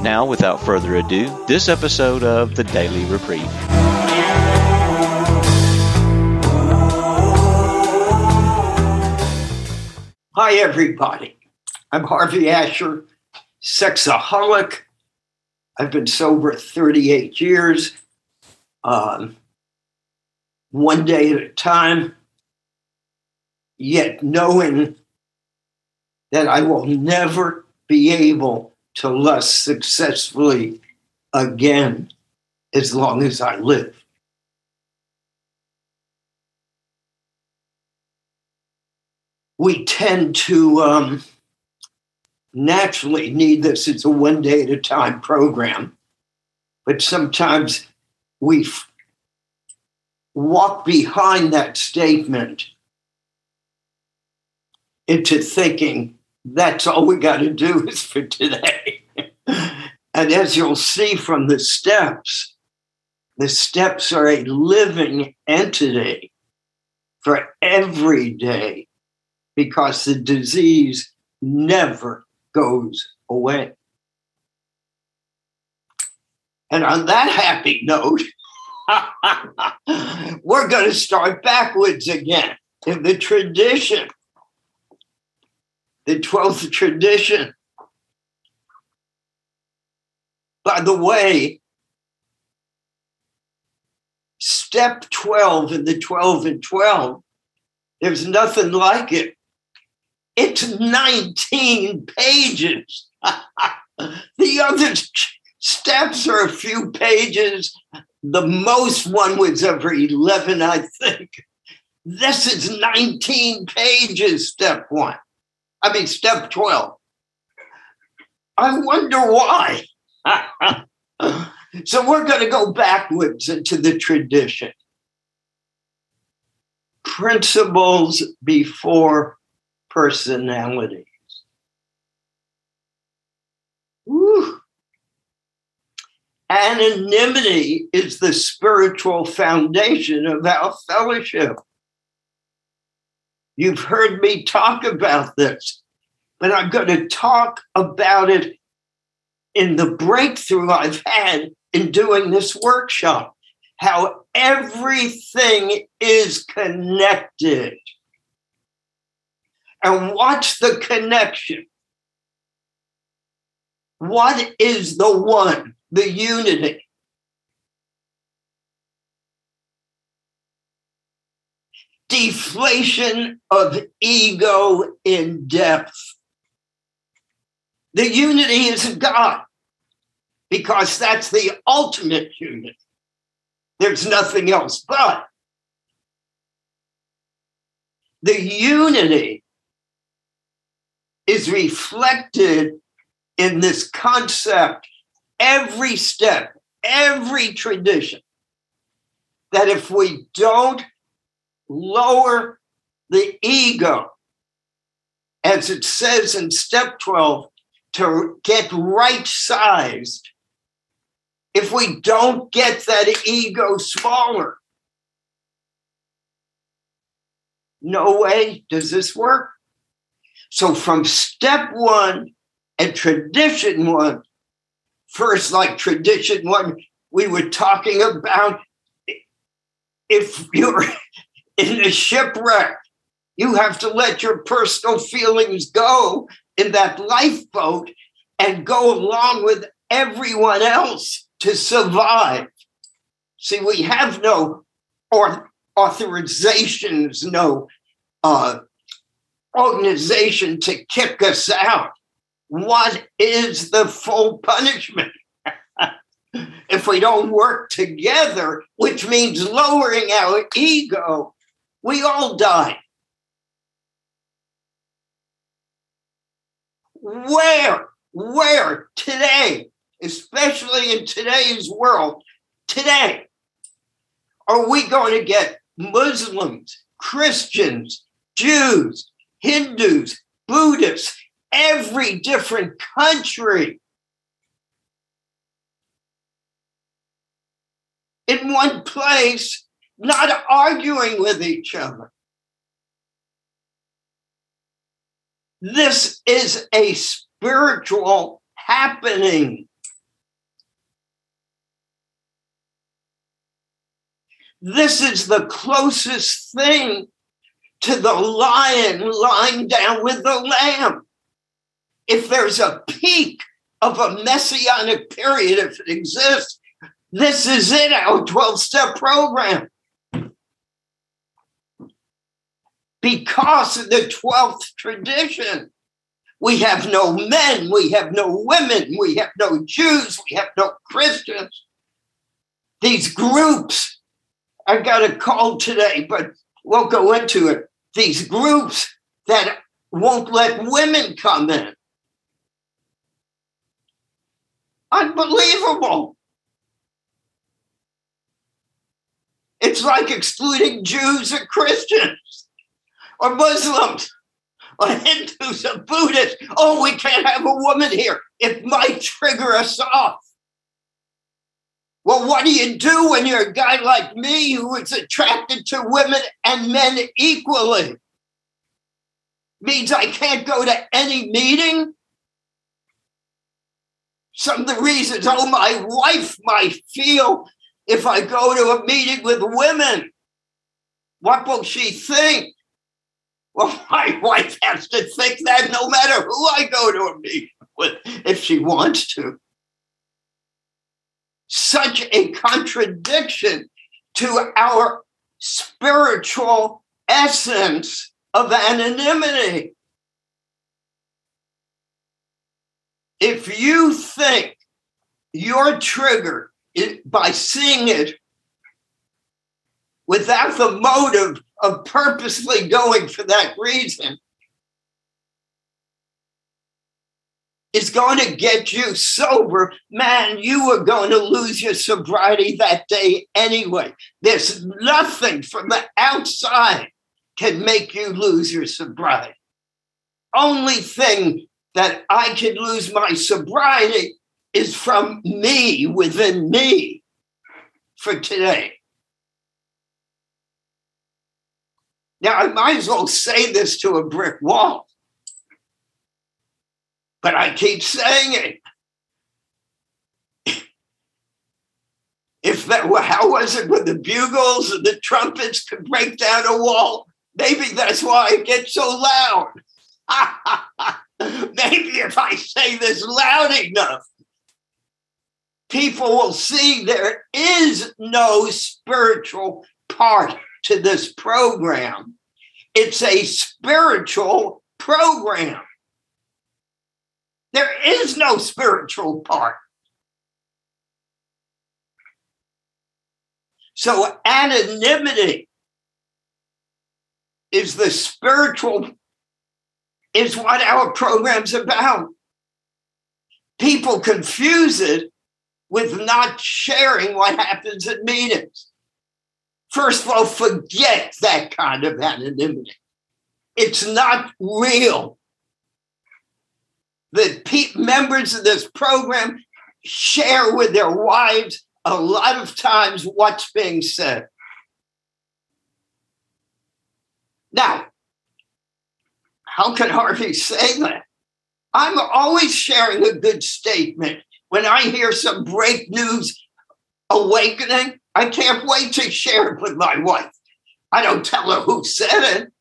Now, without further ado, this episode of the Daily Reprieve. Hi, everybody. I'm Harvey Asher, sexaholic. I've been sober 38 years, um, one day at a time, yet knowing that I will never be able to lust successfully again as long as I live. We tend to um, naturally need this as a one day at a time program, but sometimes we f- walk behind that statement into thinking that's all we got to do is for today. and as you'll see from the steps, the steps are a living entity for every day because the disease never goes away. And on that happy note, we're going to start backwards again in the tradition the 12th tradition. By the way, step 12 in the 12 and 12, there's nothing like it. It's 19 pages. the other steps are a few pages. The most one was ever 11, I think. This is 19 pages, step one. I mean, step 12. I wonder why. so we're going to go backwards into the tradition. Principles before personalities. Woo. Anonymity is the spiritual foundation of our fellowship. You've heard me talk about this, but I'm going to talk about it in the breakthrough I've had in doing this workshop. How everything is connected. And what's the connection? What is the one, the unity? Deflation of ego in depth. The unity is God because that's the ultimate unity. There's nothing else but. The unity is reflected in this concept every step, every tradition. That if we don't lower the ego, as it says in step 12, to get right sized. If we don't get that ego smaller, no way does this work. So, from step one and tradition one, first, like tradition one, we were talking about if you're in a shipwreck. You have to let your personal feelings go in that lifeboat and go along with everyone else to survive. See, we have no or authorizations, no uh, organization to kick us out. What is the full punishment? if we don't work together, which means lowering our ego we all die. Where, where today especially in today's world, today, are we going to get Muslims, Christians, Jews, Hindus, Buddhists, every different country in one place, not arguing with each other. This is a spiritual happening. This is the closest thing to the lion lying down with the lamb. If there's a peak of a messianic period, if it exists, this is it, our 12 step program. Because of the 12th tradition, we have no men, we have no women, we have no Jews, we have no Christians. These groups, I got a call today, but we'll go into it. These groups that won't let women come in. Unbelievable. It's like excluding Jews or Christians or Muslims or Hindus or Buddhists. Oh, we can't have a woman here. It might trigger us off. Well, what do you do when you're a guy like me who is attracted to women and men equally? Means I can't go to any meeting? Some of the reasons, oh, my wife might feel if I go to a meeting with women, what will she think? Well, my wife has to think that no matter who I go to a meeting with, if she wants to such a contradiction to our spiritual essence of anonymity. If you think you're triggered by seeing it without the motive of purposely going for that reason, is going to get you sober, man, you are going to lose your sobriety that day anyway. There's nothing from the outside can make you lose your sobriety. Only thing that I can lose my sobriety is from me within me for today. Now, I might as well say this to a brick wall but I keep saying it. If that, how was it when the bugles and the trumpets could break down a wall? Maybe that's why it gets so loud. Maybe if I say this loud enough, people will see there is no spiritual part to this program. It's a spiritual program. There is no spiritual part. So, anonymity is the spiritual, is what our program's about. People confuse it with not sharing what happens at meetings. First of all, forget that kind of anonymity. It's not real the pe- members of this program share with their wives a lot of times what's being said. Now, how can Harvey say that? I'm always sharing a good statement. When I hear some break news awakening, I can't wait to share it with my wife. I don't tell her who said it,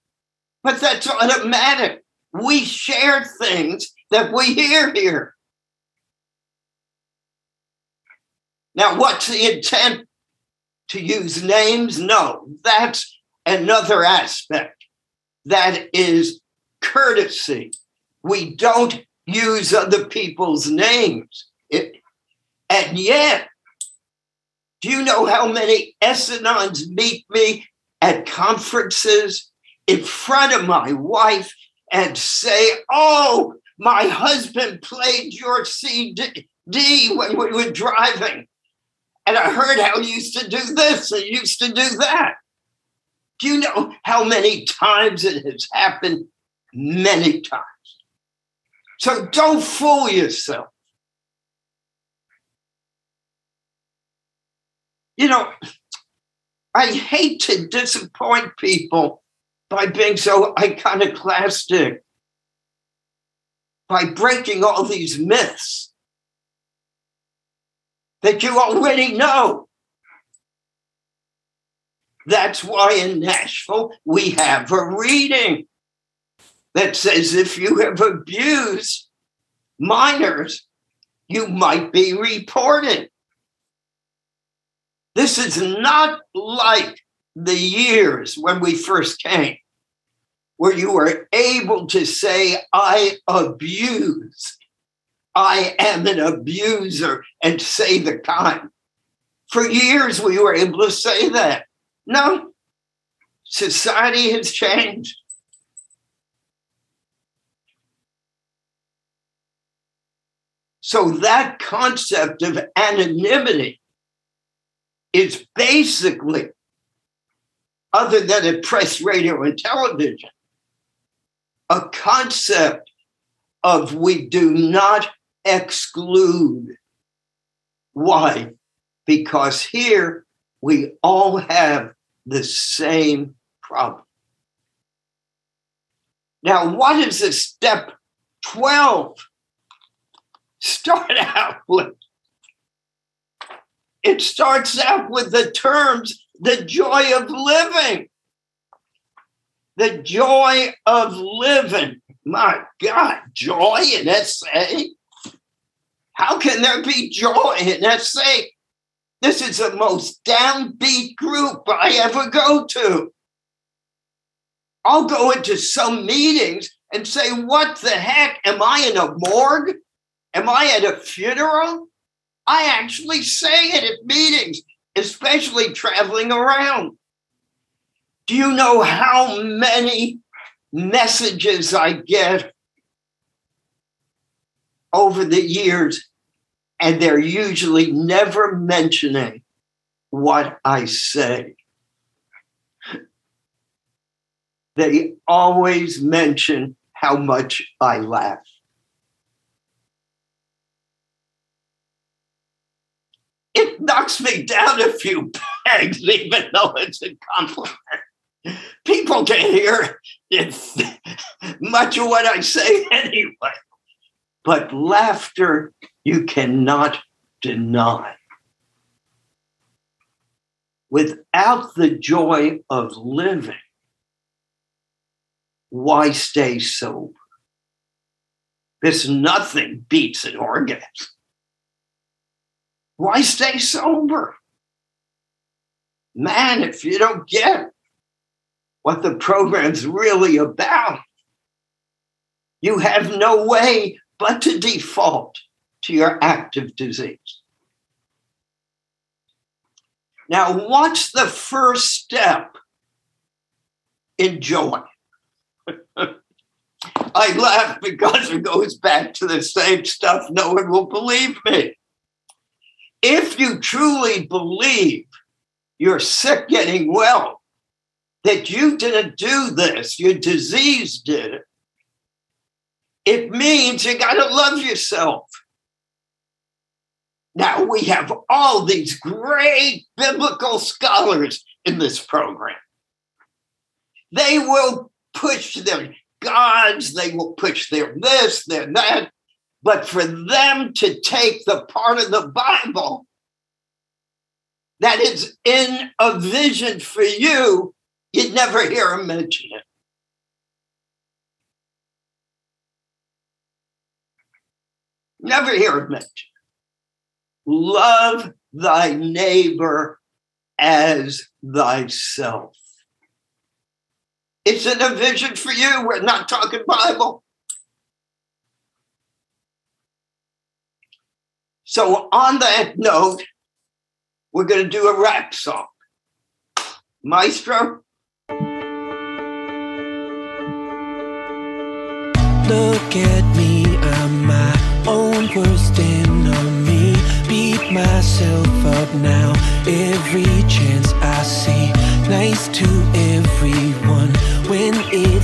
but that's automatic. We share things that we hear here. Now, what's the intent to use names? No, that's another aspect. That is courtesy. We don't use other people's names. It, and yet, do you know how many S-Anons meet me at conferences in front of my wife and say, Oh, my husband played your CD, when we were driving. And I heard how you used to do this and used to do that. Do you know how many times it has happened? Many times. So don't fool yourself. You know, I hate to disappoint people by being so iconoclastic, by breaking all these myths that you already know. That's why in Nashville we have a reading that says if you have abused minors, you might be reported. This is not like the years when we first came, where you were able to say, I abuse, I am an abuser, and say the kind. For years, we were able to say that. No, society has changed. So that concept of anonymity is basically, other than in press, radio, and television, a concept of we do not exclude. Why? Because here we all have the same problem. Now, what is the step 12 start out with? It starts out with the terms the joy of living. The joy of living. My God, joy in SA? How can there be joy in SA? This is the most downbeat group I ever go to. I'll go into some meetings and say, What the heck? Am I in a morgue? Am I at a funeral? I actually say it at meetings, especially traveling around. Do you know how many messages I get over the years? And they're usually never mentioning what I say. They always mention how much I laugh. It knocks me down a few pegs, even though it's a compliment. People can't hear much of what I say anyway. But laughter you cannot deny. Without the joy of living, why stay sober? There's nothing beats an orgasm. Why stay sober? Man, if you don't get what the program's really about, you have no way but to default to your active disease. Now, what's the first step in joy? I laugh because it goes back to the same stuff. No one will believe me if you truly believe you're sick getting well, that you didn't do this, your disease did it, it means you got to love yourself. Now, we have all these great biblical scholars in this program. They will push their gods, they will push their this, their that, but for them to take the part of the Bible that is in a vision for you, you'd never hear them mention it. Never hear it mentioned. Love thy neighbor as thyself. It's in a vision for you. We're not talking Bible. So, on that note, we're going to do a rap song. Maestro? Look at me, I'm my own worst enemy. myself up now. Every chance I see, nice to everyone. When it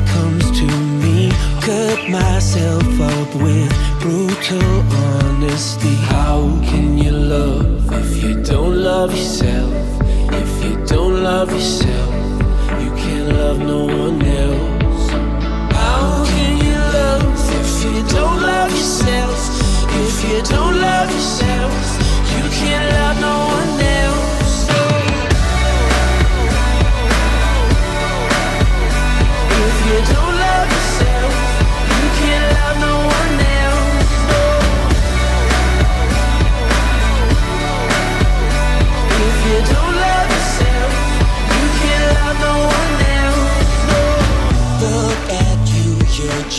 cut myself up with brutal honesty. How can you love if you don't love yourself? If you don't love yourself, you can't love no one else. How can you love if you don't love yourself? If you don't love yourself, you can't love no one else.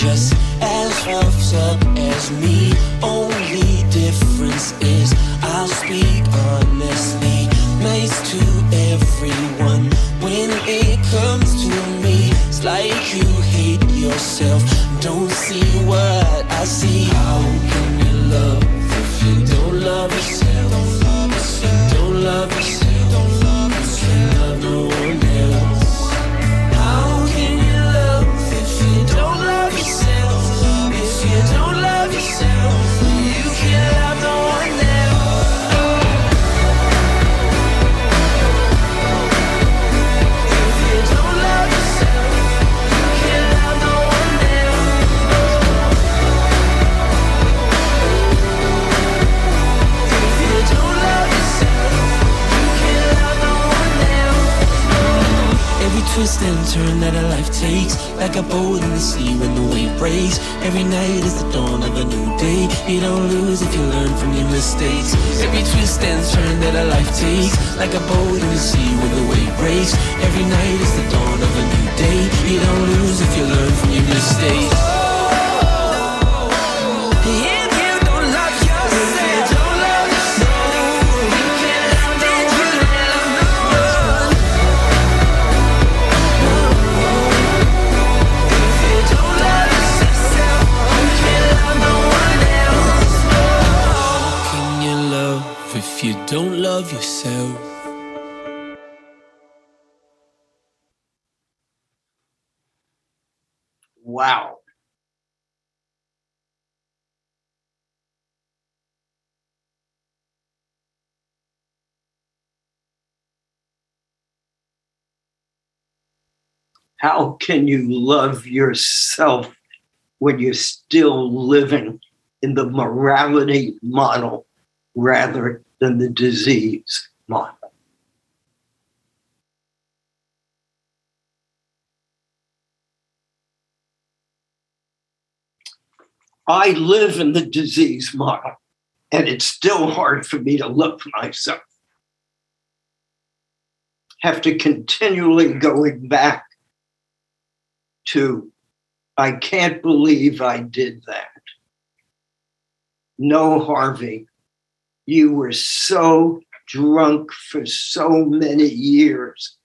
Just as roughed up as me. Only difference is I'll speak honestly. Nice to everyone. When it comes to me, it's like you hate yourself. Don't see what I see. How can you love if you don't love yourself? If you don't love yourself, twist and turn that a life takes, like a boat in the sea when the wave breaks. Every night is the dawn of a new day. You don't lose if you learn from your mistakes. Every twist and turn that a life takes, like a boat in the sea when the wave breaks. Every night is the dawn of a new day. You don't lose if you learn from your mistakes. Wow. How can you love yourself when you're still living in the morality model rather than the disease model? I live in the disease model, and it's still hard for me to love myself. Have to continually going back to, I can't believe I did that. No, Harvey, you were so drunk for so many years.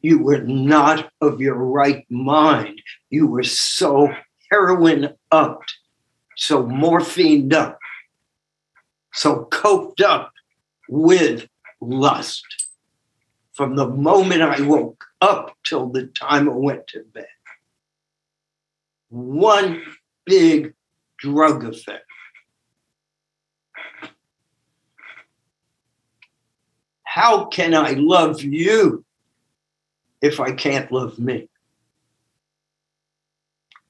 You were not of your right mind. You were so heroin upped, so morphine up, so coked up with lust. From the moment I woke up till the time I went to bed. One big drug effect. How can I love you if I can't love me?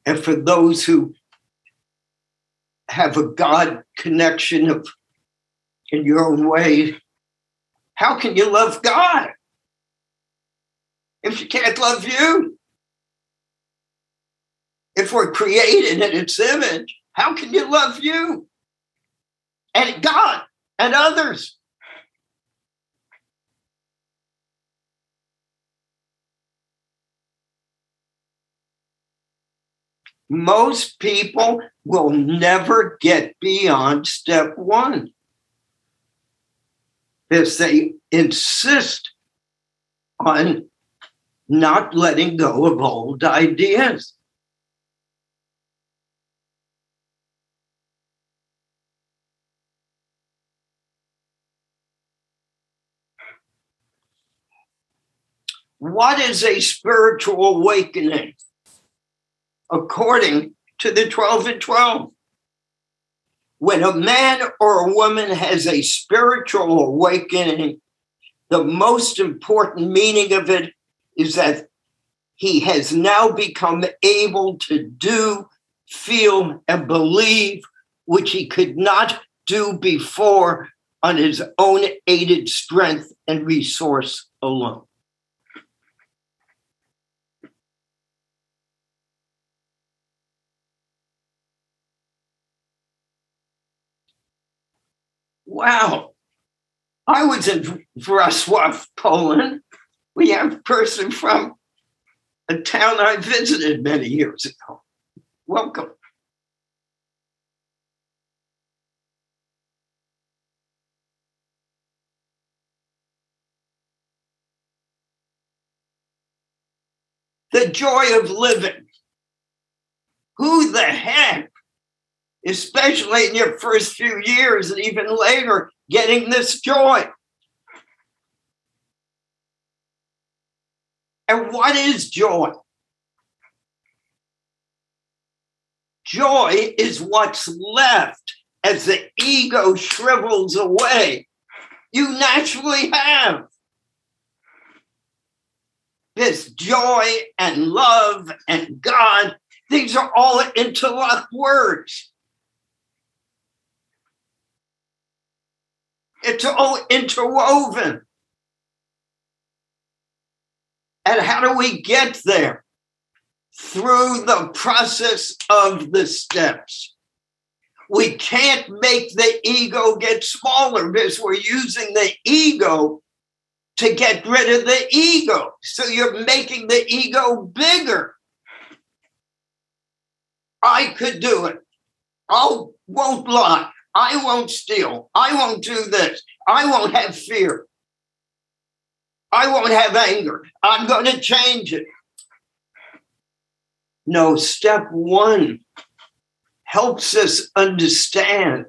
And for those who have a God connection of in your own way, how can you love God if you can't love you? If we're created in its image, how can you love you and God and others? Most people will never get beyond step one if they insist on not letting go of old ideas. What is a spiritual awakening? According to the 12 and 12. When a man or a woman has a spiritual awakening, the most important meaning of it is that he has now become able to do, feel, and believe which he could not do before on his own aided strength and resource alone. Wow. I was in Wrocław, Poland. We have a person from a town I visited many years ago. Welcome. The joy of living. Who the heck, especially in your first few years and even later, getting this joy? And what is joy? Joy is what's left as the ego shrivels away. You naturally have this joy and love and God. These are all interlocked words. It's all interwoven. And how do we get there? Through the process of the steps. We can't make the ego get smaller because we're using the ego to get rid of the ego. So you're making the ego bigger. I could do it. I won't lie. I won't steal. I won't do this. I won't have fear. I won't have anger. I'm going to change it. No, step one helps us understand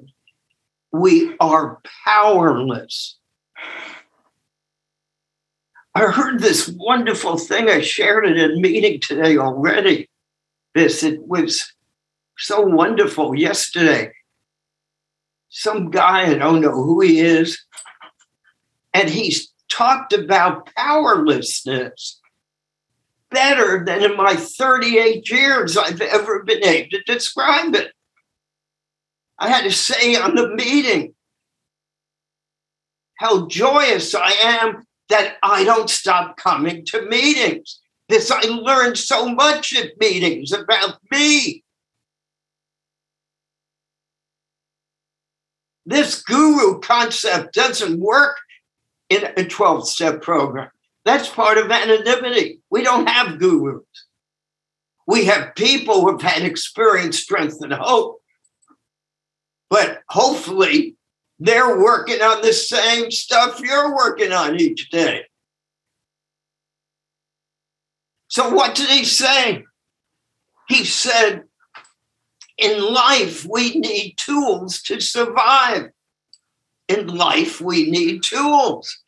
we are powerless. I heard this wonderful thing. I shared it in meeting today already. This, it was so wonderful yesterday. Some guy, I don't know who he is, and he's talked about powerlessness better than in my 38 years I've ever been able to describe it. I had to say on the meeting how joyous I am that I don't stop coming to meetings. This I learned so much at meetings about me. This guru concept doesn't work in a 12 step program. That's part of anonymity. We don't have gurus. We have people who've had experience, strength, and hope. But hopefully, they're working on the same stuff you're working on each day. So, what did he say? He said, in life, we need tools to survive in life, we need tools.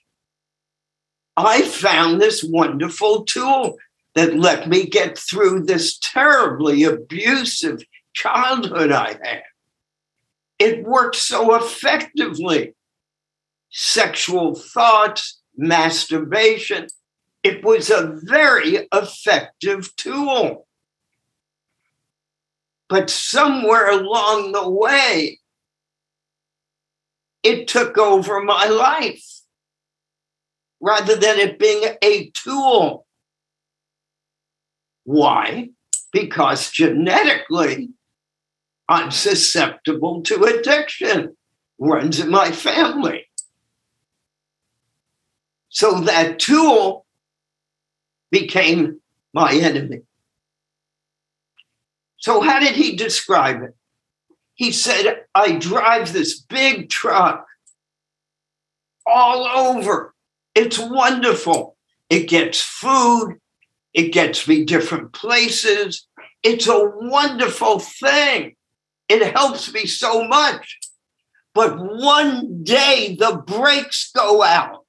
I found this wonderful tool that let me get through this terribly abusive childhood I had. It worked so effectively. Sexual thoughts, masturbation. It was a very effective tool. But somewhere along the way, it took over my life rather than it being a tool. Why? Because genetically, I'm susceptible to addiction, runs in my family. So that tool became my enemy. So, how did he describe it? He said, I drive this big truck all over. It's wonderful. It gets food, it gets me different places. It's a wonderful thing. It helps me so much. But one day the brakes go out.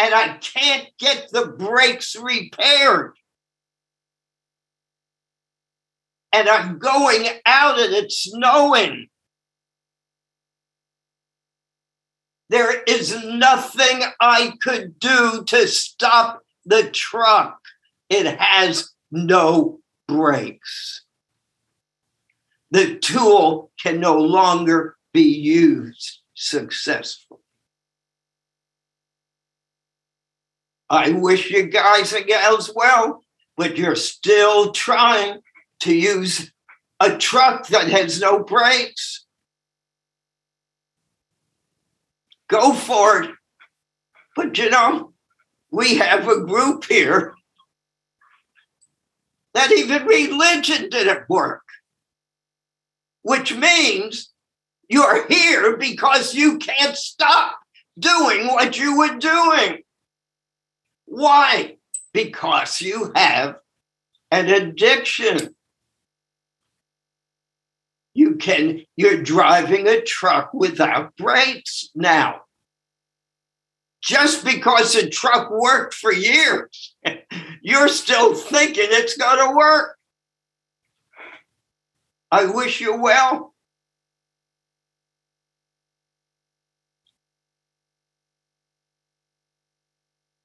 and I can't get the brakes repaired. And I'm going out and it's snowing. There is nothing I could do to stop the truck. It has no brakes. The tool can no longer be used successfully. I wish you guys gals well, but you're still trying to use a truck that has no brakes. Go for it. But you know, we have a group here that even religion didn't work, which means you're here because you can't stop doing what you were doing. Why? Because you have an addiction. Can, you're driving a truck without brakes now. Just because the truck worked for years, you're still thinking it's going to work. I wish you well.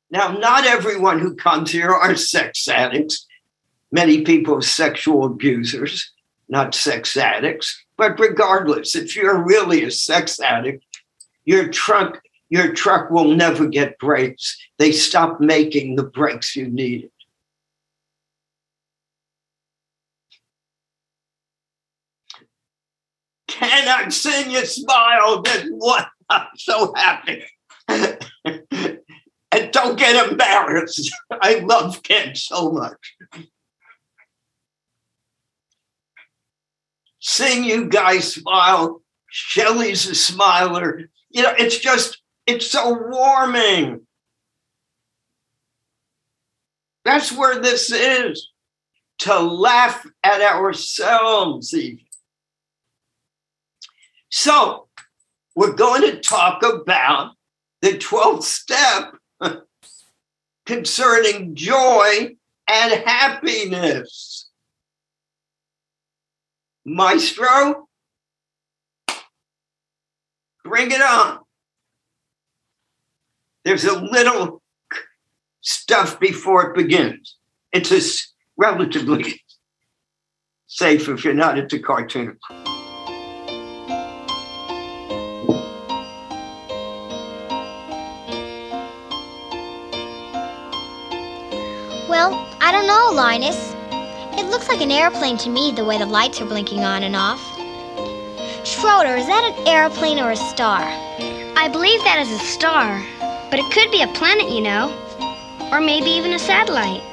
Now, not everyone who comes here are sex addicts. Many people are sexual abusers, not sex addicts. But regardless, if you're really a sex addict, your truck, your truck will never get brakes. They stop making the brakes you needed. Can I sing you smile? Then what? I'm so happy. and don't get embarrassed. I love Ken so much. Seeing you guys smile, Shelly's a smiler. You know, it's just, it's so warming. That's where this is to laugh at ourselves, even. So, we're going to talk about the 12th step concerning joy and happiness. Maestro, bring it on. There's a little stuff before it begins. It's a relatively safe if you're not into cartoons. Well, I don't know, Linus. It looks like an airplane to me the way the lights are blinking on and off. Schroeder, is that an airplane or a star? I believe that is a star, but it could be a planet, you know. Or maybe even a satellite.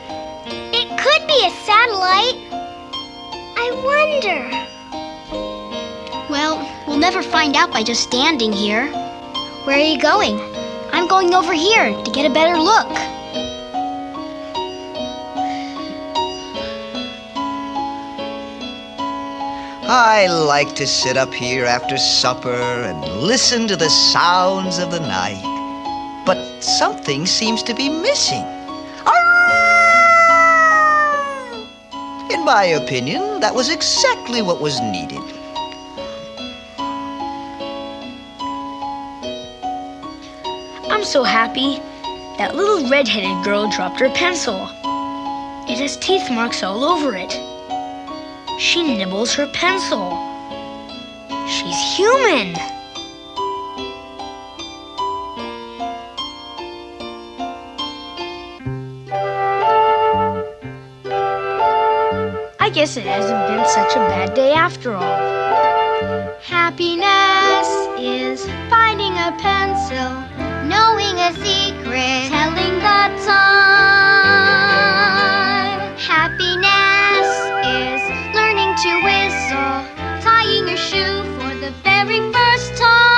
It could be a satellite. I wonder. Well, we'll never find out by just standing here. Where are you going? I'm going over here to get a better look. I like to sit up here after supper and listen to the sounds of the night. But something seems to be missing. In my opinion, that was exactly what was needed. I'm so happy. That little red-headed girl dropped her pencil. It has teeth marks all over it. She nibbles her pencil. She's human. I guess it hasn't been such a bad day after all. Happiness is finding a pencil, knowing a secret, telling the time. first time.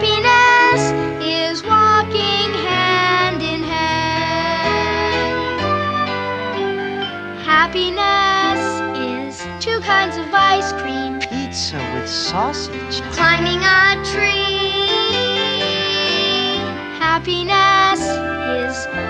happiness is walking hand in hand. Happiness is two kinds of ice cream. Pizza with sausage. Climbing a tree. Happiness is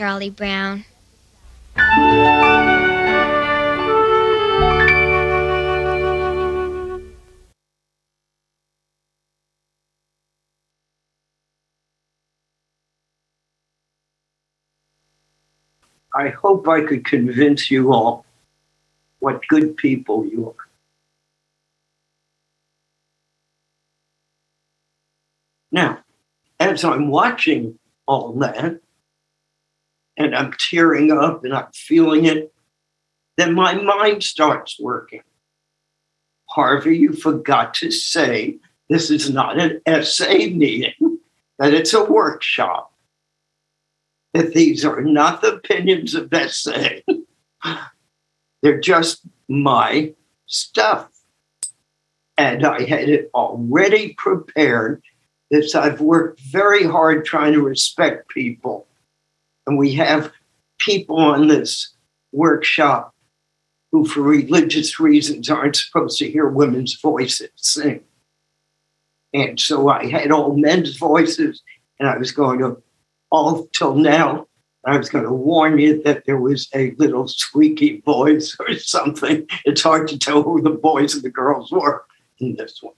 Charlie Brown. I hope I could convince you all what good people you are. Now, as I'm watching all that, and I'm tearing up and I'm feeling it, then my mind starts working. Harvey, you forgot to say this is not an SA meeting, that it's a workshop, that these are not the opinions of SA. They're just my stuff. And I had it already prepared this I've worked very hard trying to respect people. And we have people on this workshop who, for religious reasons, aren't supposed to hear women's voices sing. And so I had all men's voices, and I was going to, all till now, I was going to warn you that there was a little squeaky voice or something. It's hard to tell who the boys and the girls were in this one.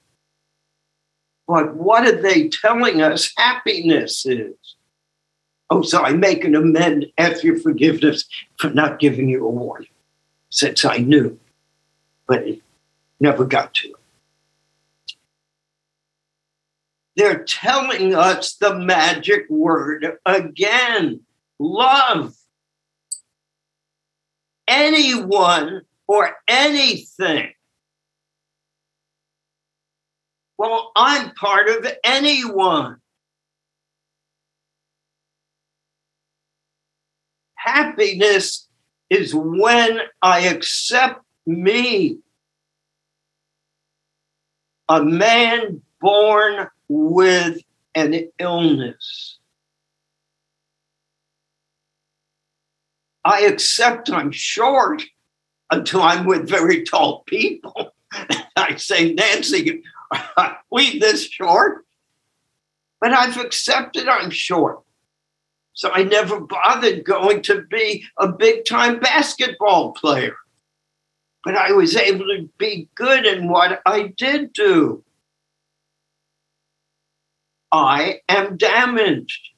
But what are they telling us happiness is? Oh, so I make an amend, ask your forgiveness for not giving you a warning, since I knew, but it never got to it. They're telling us the magic word again love. Anyone or anything. Well, I'm part of anyone. Happiness is when I accept me, a man born with an illness. I accept I'm short until I'm with very tall people. I say, Nancy, we this short, but I've accepted I'm short. So I never bothered going to be a big time basketball player. But I was able to be good in what I did do. I am damaged,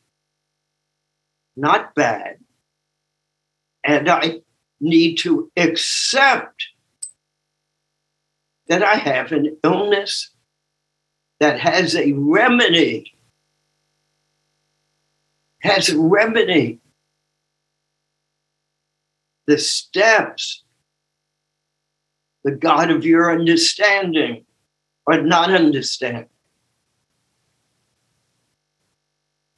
not bad. And I need to accept that I have an illness that has a remedy. Has remedy. the steps, the God of your understanding or not understanding.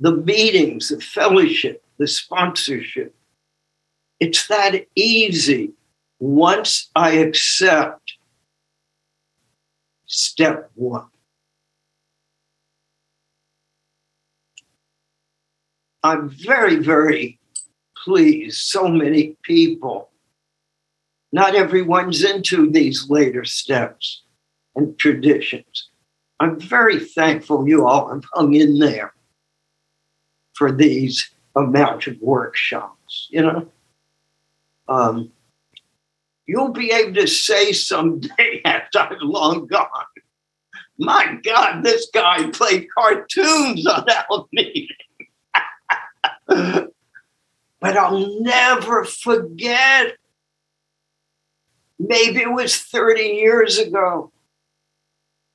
The meetings, the fellowship, the sponsorship. It's that easy once I accept step one. I'm very, very pleased. So many people. Not everyone's into these later steps and traditions. I'm very thankful you all have hung in there for these amount of workshops, you know. Um, you'll be able to say someday after I'm long gone, my God, this guy played cartoons on meeting. But I'll never forget. Maybe it was 30 years ago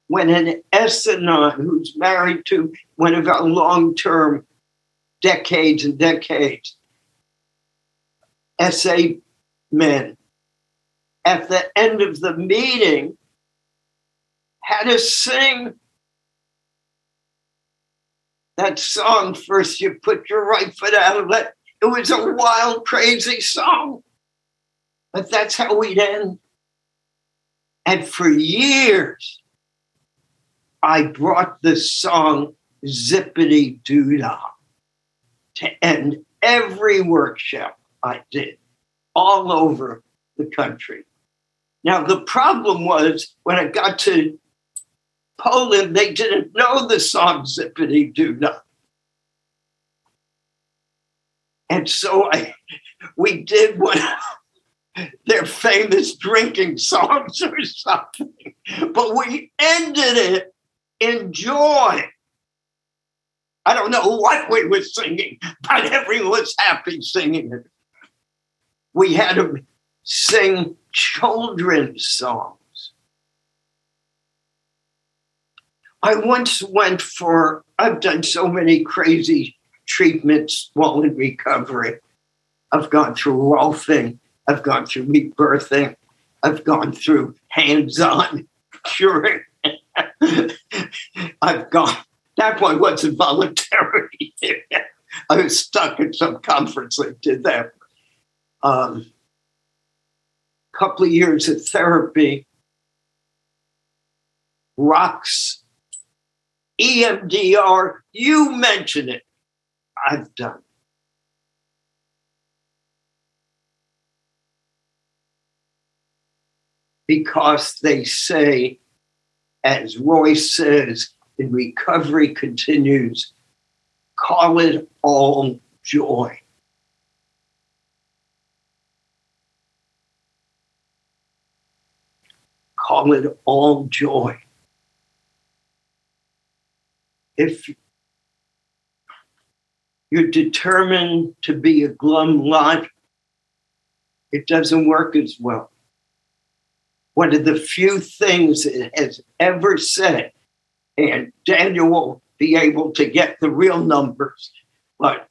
when an S-Anon who's married to one of our long term decades and decades, SA men, at the end of the meeting, had us sing that song first you put your right foot out of it. It was a wild crazy song. But that's how we'd end. And for years i brought the song zippity doodah to end every workshop i did all over the country. Now the problem was when i got to Poland, they didn't know the Zippity Doo Dah. And so I, we did one of their famous drinking songs or something, but we ended it in joy. I don't know what we were singing, but everyone was happy singing it. We had to sing children's songs. I once went for, I've done so many crazy treatments while in recovery. I've gone through rolfing, I've gone through rebirthing, I've gone through hands on curing. I've gone, that one wasn't voluntary. I was stuck at some conference that did that. Um, couple of years of therapy, rocks EMDR, you mention it. I've done. Because they say, as Roy says, in recovery continues, call it all joy. Call it all joy if you're determined to be a glum lot, it doesn't work as well. One of the few things it has ever said, and Daniel will be able to get the real numbers, but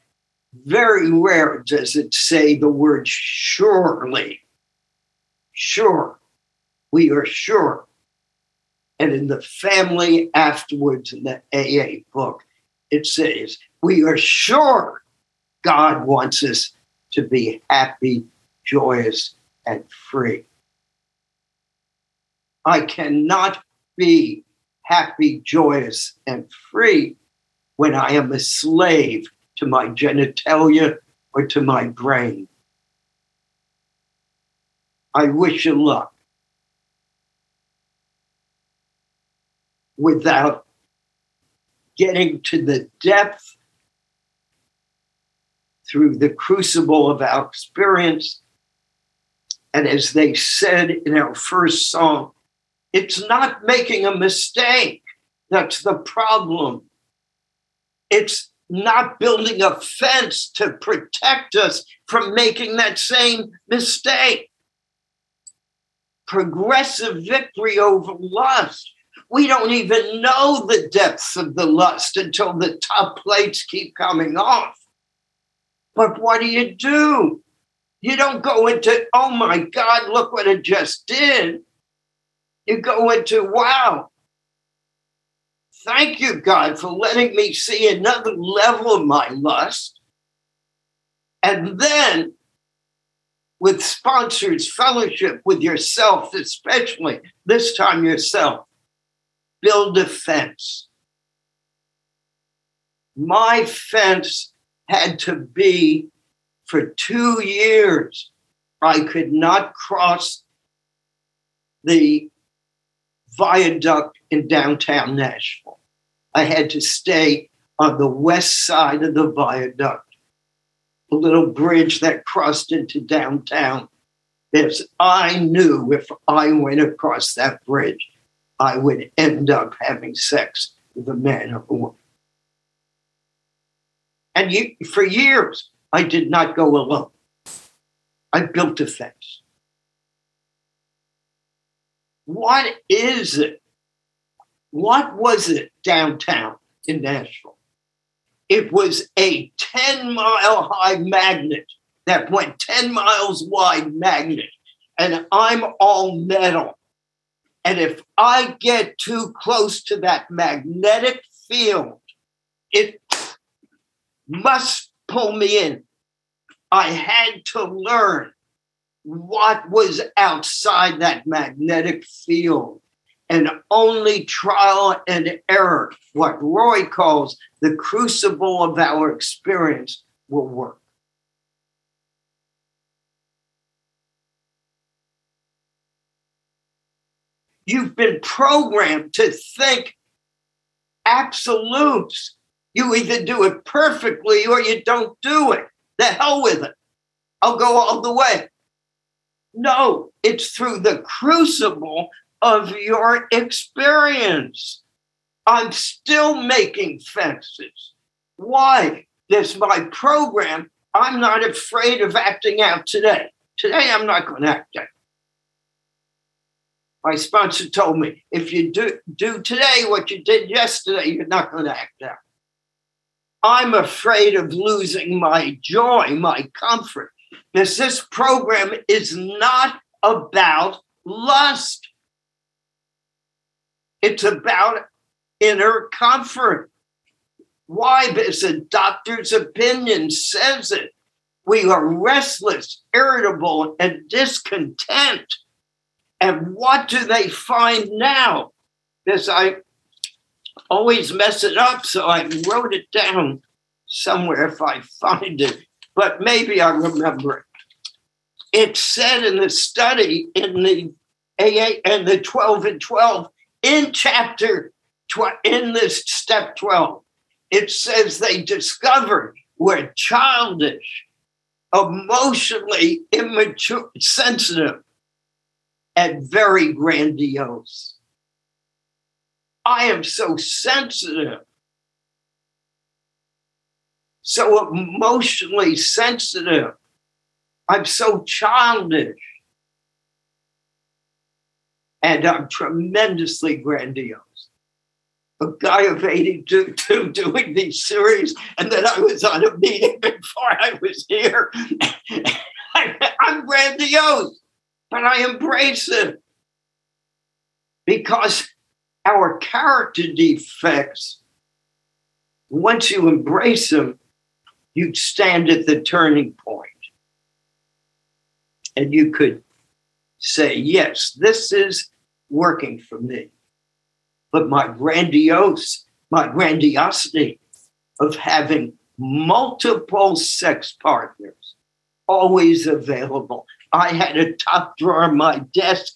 very rare does it say the word surely. Sure. We are sure and in the family afterwards in the AA book, it says, We are sure God wants us to be happy, joyous, and free. I cannot be happy, joyous, and free when I am a slave to my genitalia or to my brain. I wish you luck. Without getting to the depth through the crucible of our experience. And as they said in our first song, it's not making a mistake that's the problem. It's not building a fence to protect us from making that same mistake. Progressive victory over lust we don't even know the depths of the lust until the top plates keep coming off. But what do you do? You don't go into, oh my God, look what it just did. You go into, wow, thank you, God, for letting me see another level of my lust. And then with sponsors, fellowship with yourself, especially this time yourself, build a fence. My fence had to be for two years. I could not cross the viaduct in downtown Nashville. I had to stay on the west side of the viaduct, a little bridge that crossed into downtown. Because I knew if I went across that bridge, I would end up having sex with a man or a woman. And you, for years, I did not go alone. I built a fence. What is it? What was it downtown in Nashville? It was a 10 mile high magnet that went 10 miles wide magnet. And I'm all metal. And if I get too close to that magnetic field, it must pull me in. I had to learn what was outside that magnetic field. And only trial and error, what Roy calls the crucible of our experience, will work. You've been programmed to think absolutes. You either do it perfectly or you don't do it. The hell with it. I'll go all the way. No, it's through the crucible of your experience. I'm still making fences. Why? There's my program. I'm not afraid of acting out today. Today, I'm not going to act out. My sponsor told me if you do, do today what you did yesterday, you're not going to act out. I'm afraid of losing my joy, my comfort, because this program is not about lust. It's about inner comfort. Why? Because a doctor's opinion says it. We are restless, irritable, and discontent. And what do they find now? Because I always mess it up, so I wrote it down somewhere if I find it, but maybe I remember it. It said in the study in the AA and the 12 and 12 in chapter 12, in this step 12, it says they discovered we're childish, emotionally immature, sensitive, and very grandiose. I am so sensitive, so emotionally sensitive. I'm so childish. And I'm tremendously grandiose. A guy of 82 doing these series, and then I was on a meeting before I was here. I'm grandiose but I embrace it because our character defects, once you embrace them, you stand at the turning point and you could say, Yes, this is working for me. But my grandiose, my grandiosity of having multiple sex partners always available I had a top drawer on my desk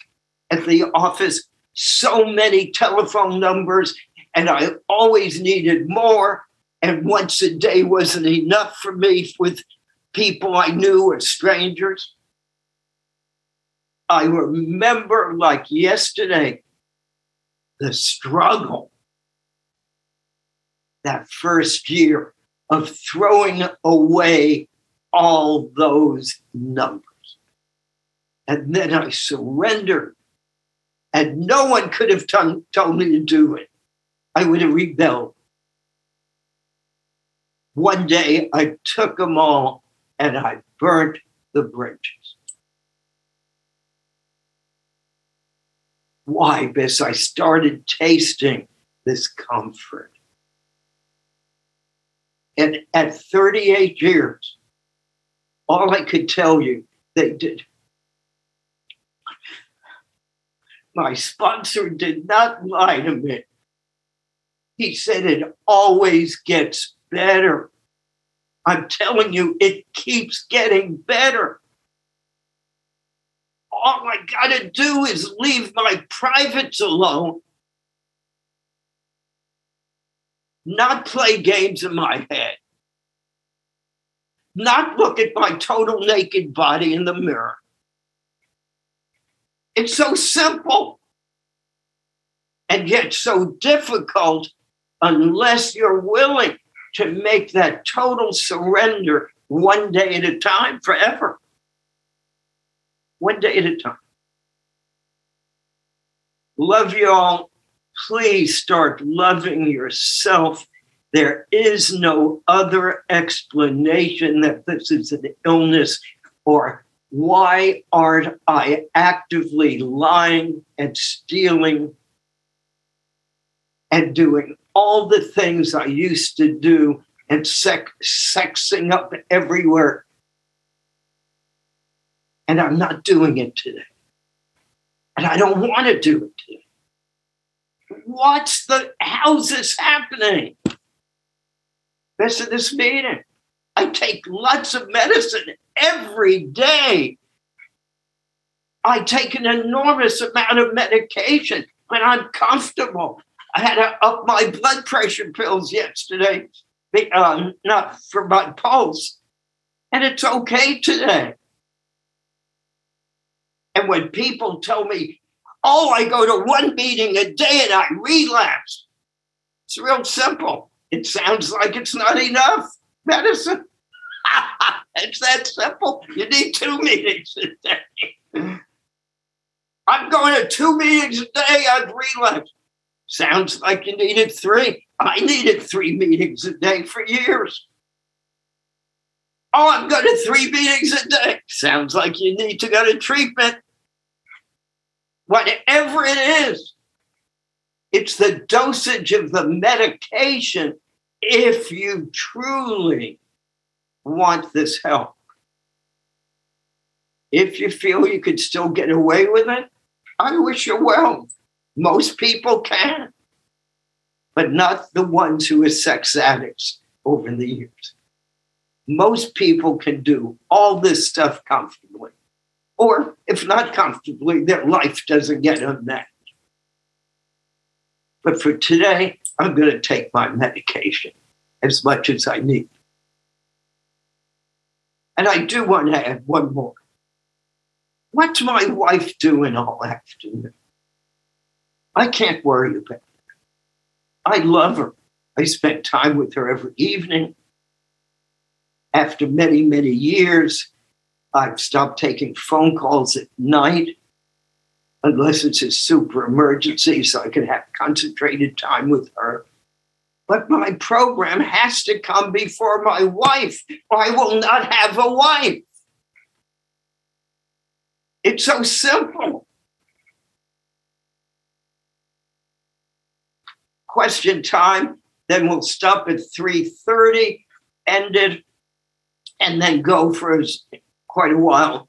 at the office, so many telephone numbers, and I always needed more. And once a day wasn't enough for me with people I knew or strangers. I remember like yesterday the struggle that first year of throwing away all those numbers. And then I surrendered. And no one could have t- told me to do it. I would have rebelled. One day I took them all and I burnt the bridges. Why? Because I started tasting this comfort. And at 38 years, all I could tell you, they did. My sponsor did not lie to me. He said it always gets better. I'm telling you, it keeps getting better. All I got to do is leave my privates alone, not play games in my head, not look at my total naked body in the mirror. It's so simple and yet so difficult unless you're willing to make that total surrender one day at a time forever. One day at a time. Love you all. Please start loving yourself. There is no other explanation that this is an illness or why aren't I actively lying and stealing and doing all the things I used to do and sex, sexing up everywhere. And I'm not doing it today. And I don't want to do it today. What's the, how's this happening? Rest of this meeting. I take lots of medicine every day. I take an enormous amount of medication when I'm comfortable. I had to up my blood pressure pills yesterday, um, not for my pulse, and it's okay today. And when people tell me, oh, I go to one meeting a day and I relapse, it's real simple. It sounds like it's not enough medicine. it's that simple. You need two meetings a day. I'm going to two meetings a day. I've relapsed. Sounds like you needed three. I needed three meetings a day for years. Oh, I'm going to three meetings a day. Sounds like you need to go to treatment. Whatever it is, it's the dosage of the medication if you truly want this help. If you feel you could still get away with it, I wish you well. Most people can, but not the ones who are sex addicts over the years. Most people can do all this stuff comfortably. Or if not comfortably, their life doesn't get unmatched. But for today, I'm going to take my medication as much as I need. And I do want to add one more. What's my wife doing all afternoon? I can't worry about it. I love her. I spent time with her every evening. After many, many years, I've stopped taking phone calls at night unless it's a super emergency so I can have concentrated time with her. But my program has to come before my wife, or I will not have a wife. It's so simple. question time. Then we'll stop at 3.30, end it, and then go for quite a while.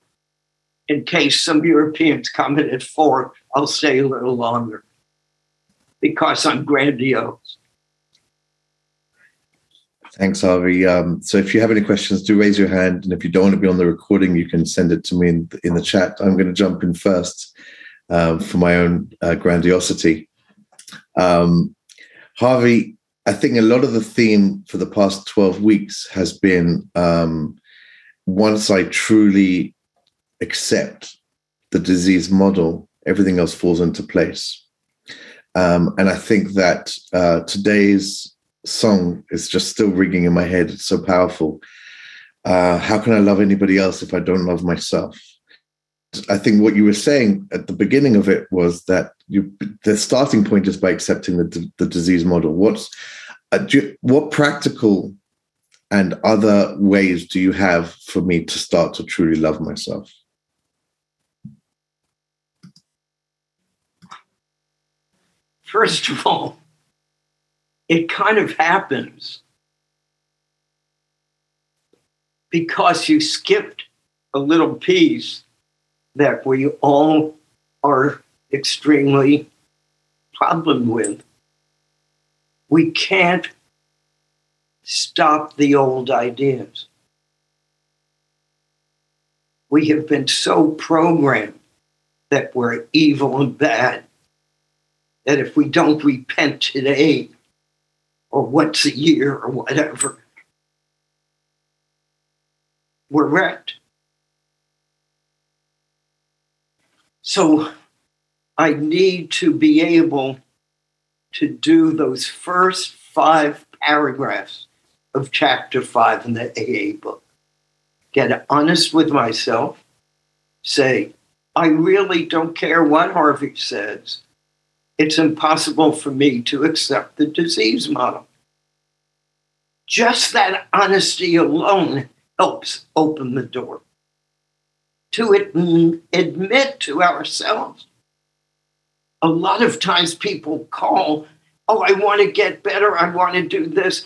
In case some Europeans come in at four, I'll stay a little longer because I'm grandiose. Thanks, Harvey. Um, so if you have any questions, do raise your hand. And if you don't want to be on the recording, you can send it to me in, in the chat. I'm going to jump in first um, for my own uh, grandiosity. Um, Harvey, I think a lot of the theme for the past 12 weeks has been um, once I truly accept the disease model, everything else falls into place. Um, and I think that uh, today's song is just still ringing in my head. It's so powerful. Uh, how can I love anybody else if I don't love myself? I think what you were saying at the beginning of it was that you, the starting point is by accepting the, the disease model. What's uh, you, what practical and other ways do you have for me to start to truly love myself? First of all, it kind of happens because you skipped a little piece that we all are extremely problem with. We can't stop the old ideas. We have been so programmed that we're evil and bad that if we don't repent today or once a year or whatever, we're wrecked. So I need to be able to do those first five paragraphs of chapter five in the AA book. Get honest with myself, say, I really don't care what Harvey says. It's impossible for me to accept the disease model. Just that honesty alone helps open the door to admit to ourselves. A lot of times people call, Oh, I want to get better. I want to do this.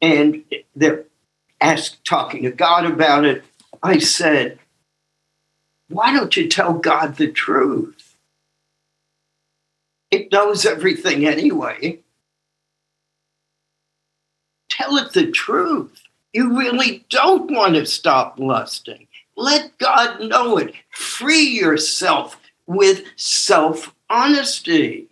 And they're asked, talking to God about it. I said, Why don't you tell God the truth? It knows everything anyway. Tell it the truth. You really don't want to stop lusting. Let God know it. Free yourself with self honesty.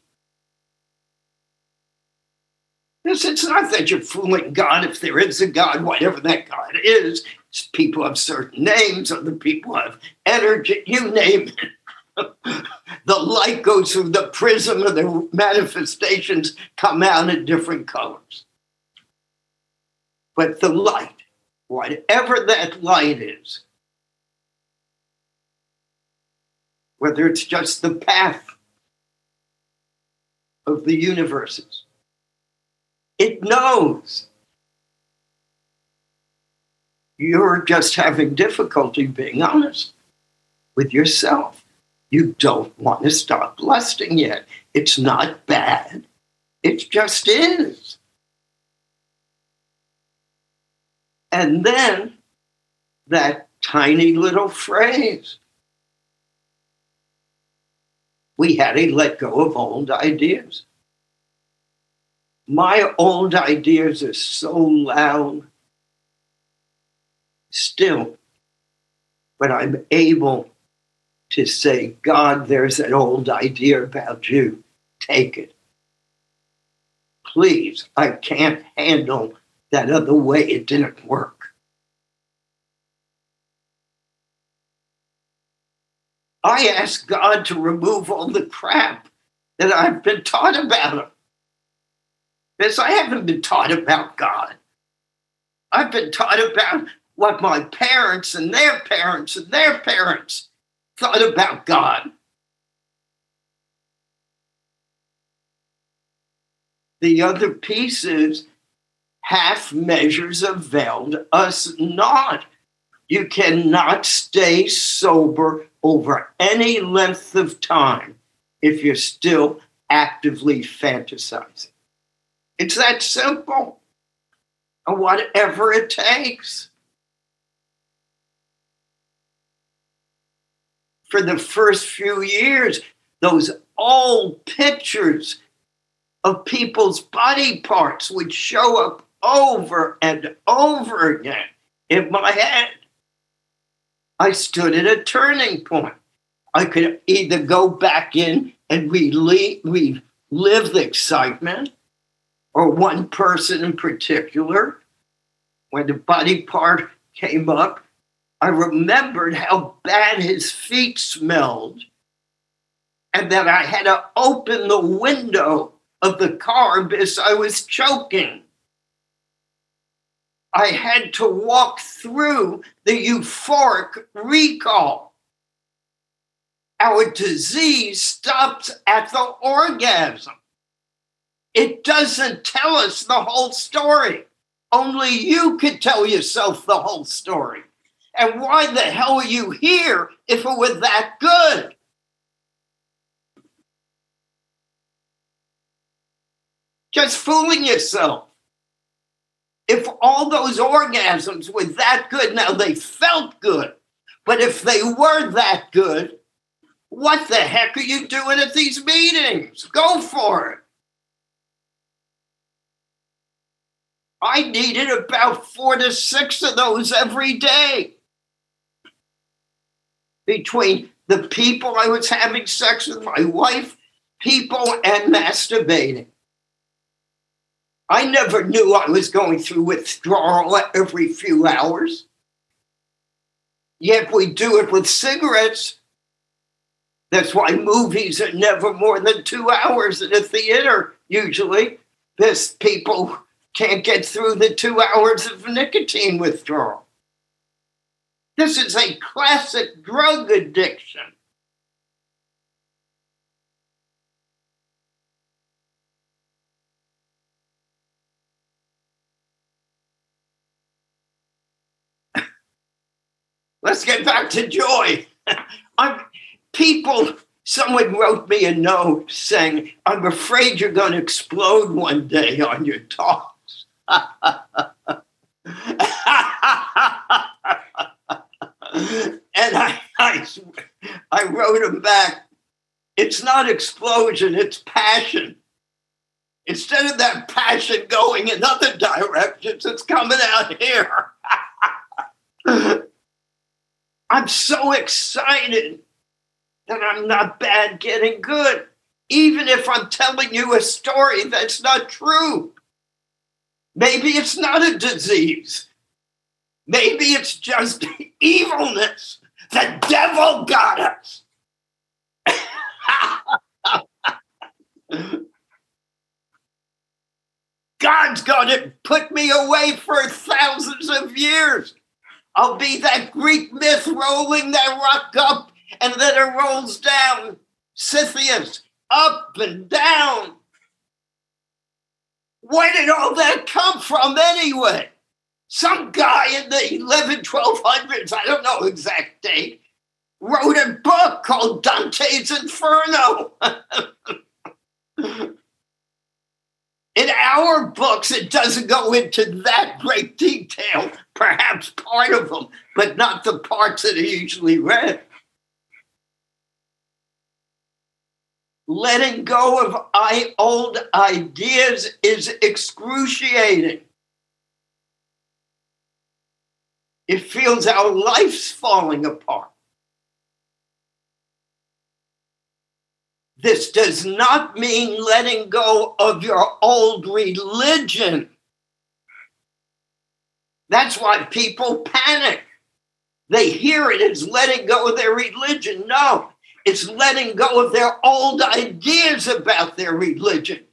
It's not that you're fooling God if there is a God, whatever that God is. People have certain names, other people have energy, you name it. The light goes through the prism of the manifestations come out in different colors. But the light, whatever that light is, whether it's just the path of the universes, it knows you're just having difficulty being honest with yourself. You don't want to stop lusting yet. It's not bad, it just is. And then that tiny little phrase we had to let go of old ideas. My old ideas are so loud still, but I'm able to say, God, there's an old idea about you. Take it. Please, I can't handle that other way. It didn't work. I ask God to remove all the crap that I've been taught about Him. Because I haven't been taught about God. I've been taught about what my parents and their parents and their parents thought about God. The other pieces, half measures availed us not. You cannot stay sober over any length of time if you're still actively fantasizing. It's that simple. Whatever it takes. For the first few years, those old pictures of people's body parts would show up over and over again in my head. I stood at a turning point. I could either go back in and relive, relive the excitement, or one person in particular, when the body part came up, I remembered how bad his feet smelled, and that I had to open the window of the car because I was choking. I had to walk through the euphoric recall. Our disease stops at the orgasm. It doesn't tell us the whole story. Only you could tell yourself the whole story. And why the hell are you here if it were that good? Just fooling yourself. If all those orgasms were that good, now they felt good, but if they were that good, what the heck are you doing at these meetings? Go for it. I needed about four to six of those every day. Between the people I was having sex with, my wife, people, and masturbating. I never knew I was going through withdrawal every few hours. Yet we do it with cigarettes. That's why movies are never more than two hours in a theater, usually. This people can't get through the two hours of nicotine withdrawal. This is a classic drug addiction. Let's get back to joy. I'm, people, someone wrote me a note saying, I'm afraid you're going to explode one day on your talks. and I, I, wrote him back, it's not explosion, it's passion. Instead of that passion going in other directions, it's coming out here. I'm so excited that I'm not bad getting good, even if I'm telling you a story that's not true. Maybe it's not a disease. Maybe it's just evilness. The devil got us. God's going to put me away for thousands of years. I'll be that Greek myth rolling that rock up and then it rolls down. Sisyphus, up and down. Where did all that come from anyway? Some guy in the 11, 1200s, I don't know exact date, wrote a book called Dante's Inferno. in our books, it doesn't go into that great detail, perhaps part of them, but not the parts that are usually read. Letting go of old ideas is excruciating. It feels our life's falling apart. This does not mean letting go of your old religion. That's why people panic. They hear it as letting go of their religion. No, it's letting go of their old ideas about their religion.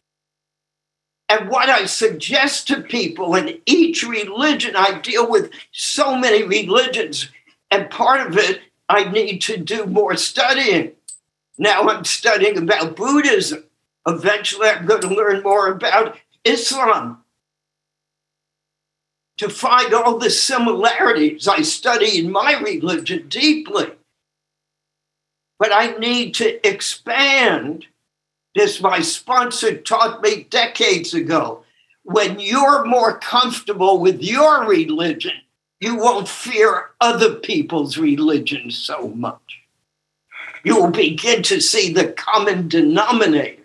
And what I suggest to people in each religion, I deal with so many religions, and part of it, I need to do more studying. Now I'm studying about Buddhism. Eventually, I'm going to learn more about Islam. To find all the similarities, I study in my religion deeply. But I need to expand. This, my sponsor taught me decades ago. When you're more comfortable with your religion, you won't fear other people's religion so much you will begin to see the common denominators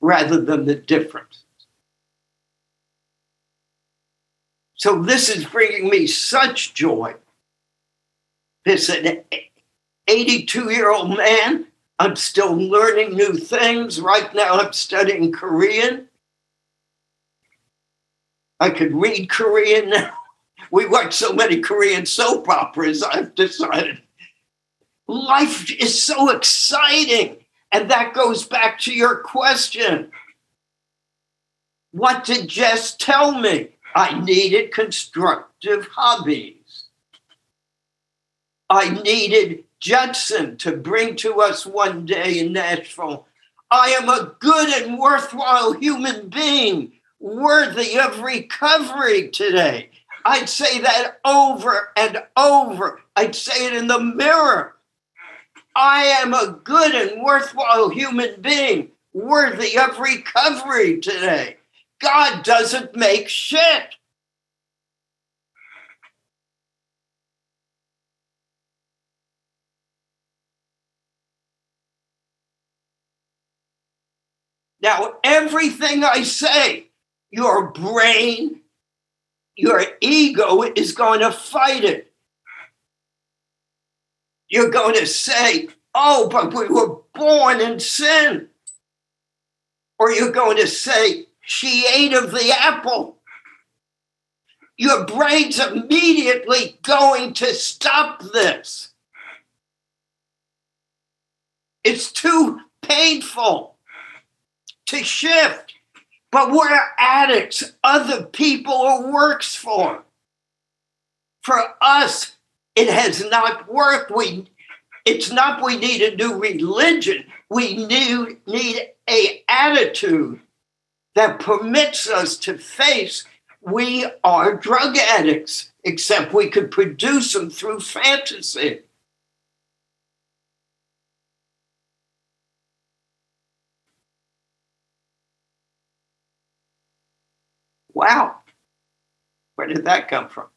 rather than the differences. So, this is bringing me such joy. This an 82 year old man. I'm still learning new things. Right now, I'm studying Korean. I could read Korean now. We watch so many Korean soap operas, I've decided Life is so exciting. And that goes back to your question. What did Jess tell me? I needed constructive hobbies. I needed Judson to bring to us one day in Nashville. I am a good and worthwhile human being worthy of recovery today. I'd say that over and over. I'd say it in the mirror. I am a good and worthwhile human being, worthy of recovery today. God doesn't make shit. Now, everything I say, your brain, your ego is going to fight it. You're going to say, oh, but we were born in sin. Or you're going to say, she ate of the apple. Your brain's immediately going to stop this. It's too painful to shift. But we're addicts other people works for. For us, it has not worked. We it's not we need a new religion. We need, need a attitude that permits us to face we are drug addicts, except we could produce them through fantasy. Wow. Where did that come from?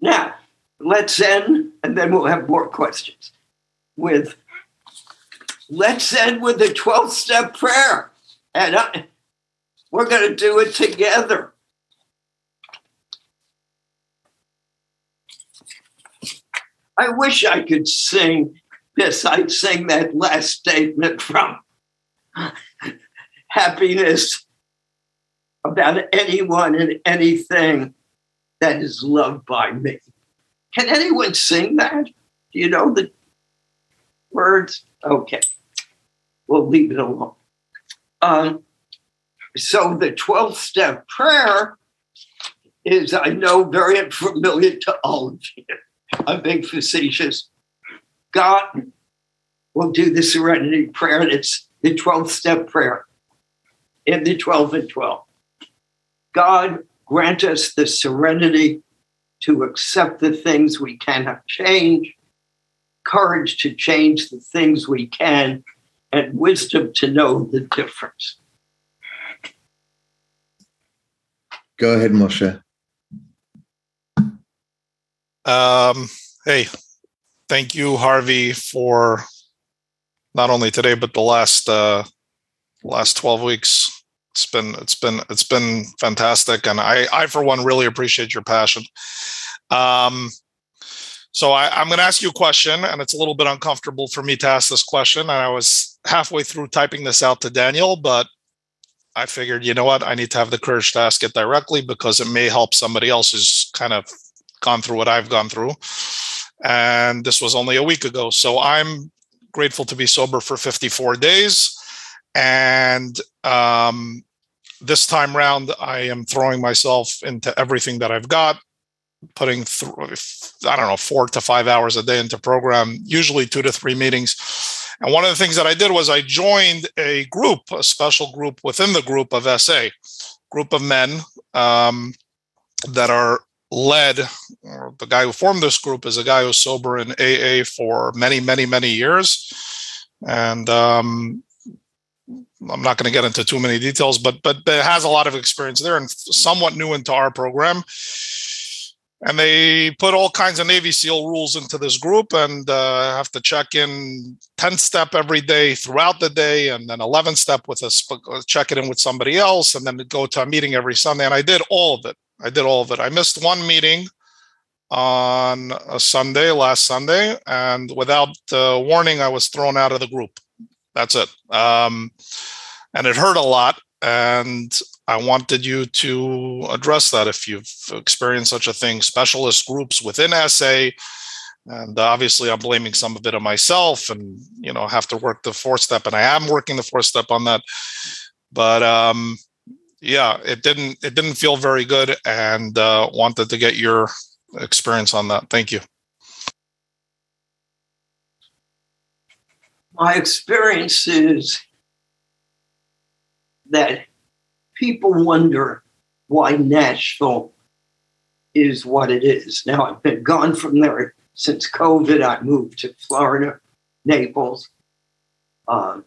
Now, let's end, and then we'll have more questions. With let's end with the 12 step prayer. And I, we're going to do it together. I wish I could sing this. I'd sing that last statement from happiness about anyone and anything that is loved by me. Can anyone sing that? Do you know the words? Okay, we'll leave it alone. Um, so the 12 step prayer is, I know, very unfamiliar to all of you. I'm being facetious. God will do the serenity prayer, and it's the 12 step prayer in the 12 and 12. God grant us the serenity to accept the things we cannot change, courage to change the things we can, and wisdom to know the difference. Go ahead, Moshe. Um, hey, thank you, Harvey, for not only today but the last uh, last twelve weeks. It's been it's been it's been fantastic, and I I for one really appreciate your passion. Um, so I, I'm going to ask you a question, and it's a little bit uncomfortable for me to ask this question. And I was halfway through typing this out to Daniel, but I figured, you know what, I need to have the courage to ask it directly because it may help somebody else who's kind of gone through what I've gone through. And this was only a week ago. So I'm grateful to be sober for 54 days. And um, this time round, I am throwing myself into everything that I've got, putting, th- I don't know, four to five hours a day into program, usually two to three meetings and one of the things that I did was I joined a group, a special group within the group of SA, group of men um, that are led. The guy who formed this group is a guy who's sober in AA for many, many, many years, and um, I'm not going to get into too many details, but but, has a lot of experience there and somewhat new into our program and they put all kinds of Navy SEAL rules into this group and uh, have to check in 10 step every day throughout the day, and then 11 step with a sp- uh, check it in with somebody else, and then go to a meeting every Sunday. And I did all of it. I did all of it. I missed one meeting on a Sunday, last Sunday, and without uh, warning, I was thrown out of the group. That's it. Um, and it hurt a lot. And I wanted you to address that if you've experienced such a thing. Specialist groups within SA, and obviously I'm blaming some of it on myself, and you know have to work the fourth step, and I am working the fourth step on that. But um, yeah, it didn't it didn't feel very good, and uh, wanted to get your experience on that. Thank you. My experience is that people wonder why Nashville is what it is. Now, I've been gone from there since COVID. I moved to Florida, Naples, um,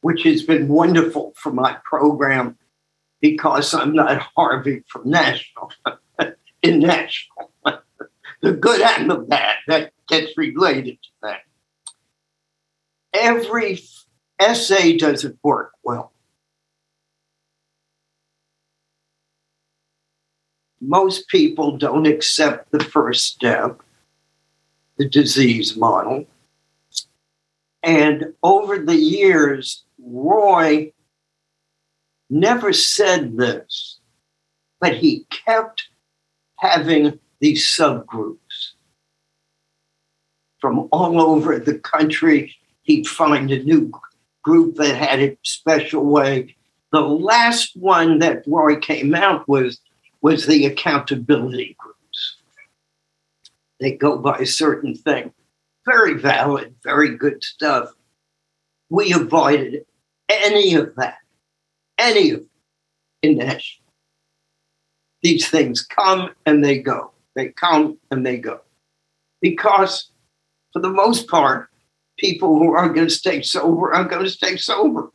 which has been wonderful for my program because I'm not Harvey from Nashville, in Nashville. the good and the bad that gets related to that. Every SA doesn't work well. Most people don't accept the first step, the disease model. And over the years, Roy never said this, but he kept having these subgroups from all over the country. He'd find a new group that had a special way. The last one that Roy came out with was the accountability groups. They go by a certain thing. Very valid, very good stuff. We avoided any of that, any of it in Nashville. These things come and they go. They come and they go. Because for the most part, people who are going to stay sober are going to stay sober.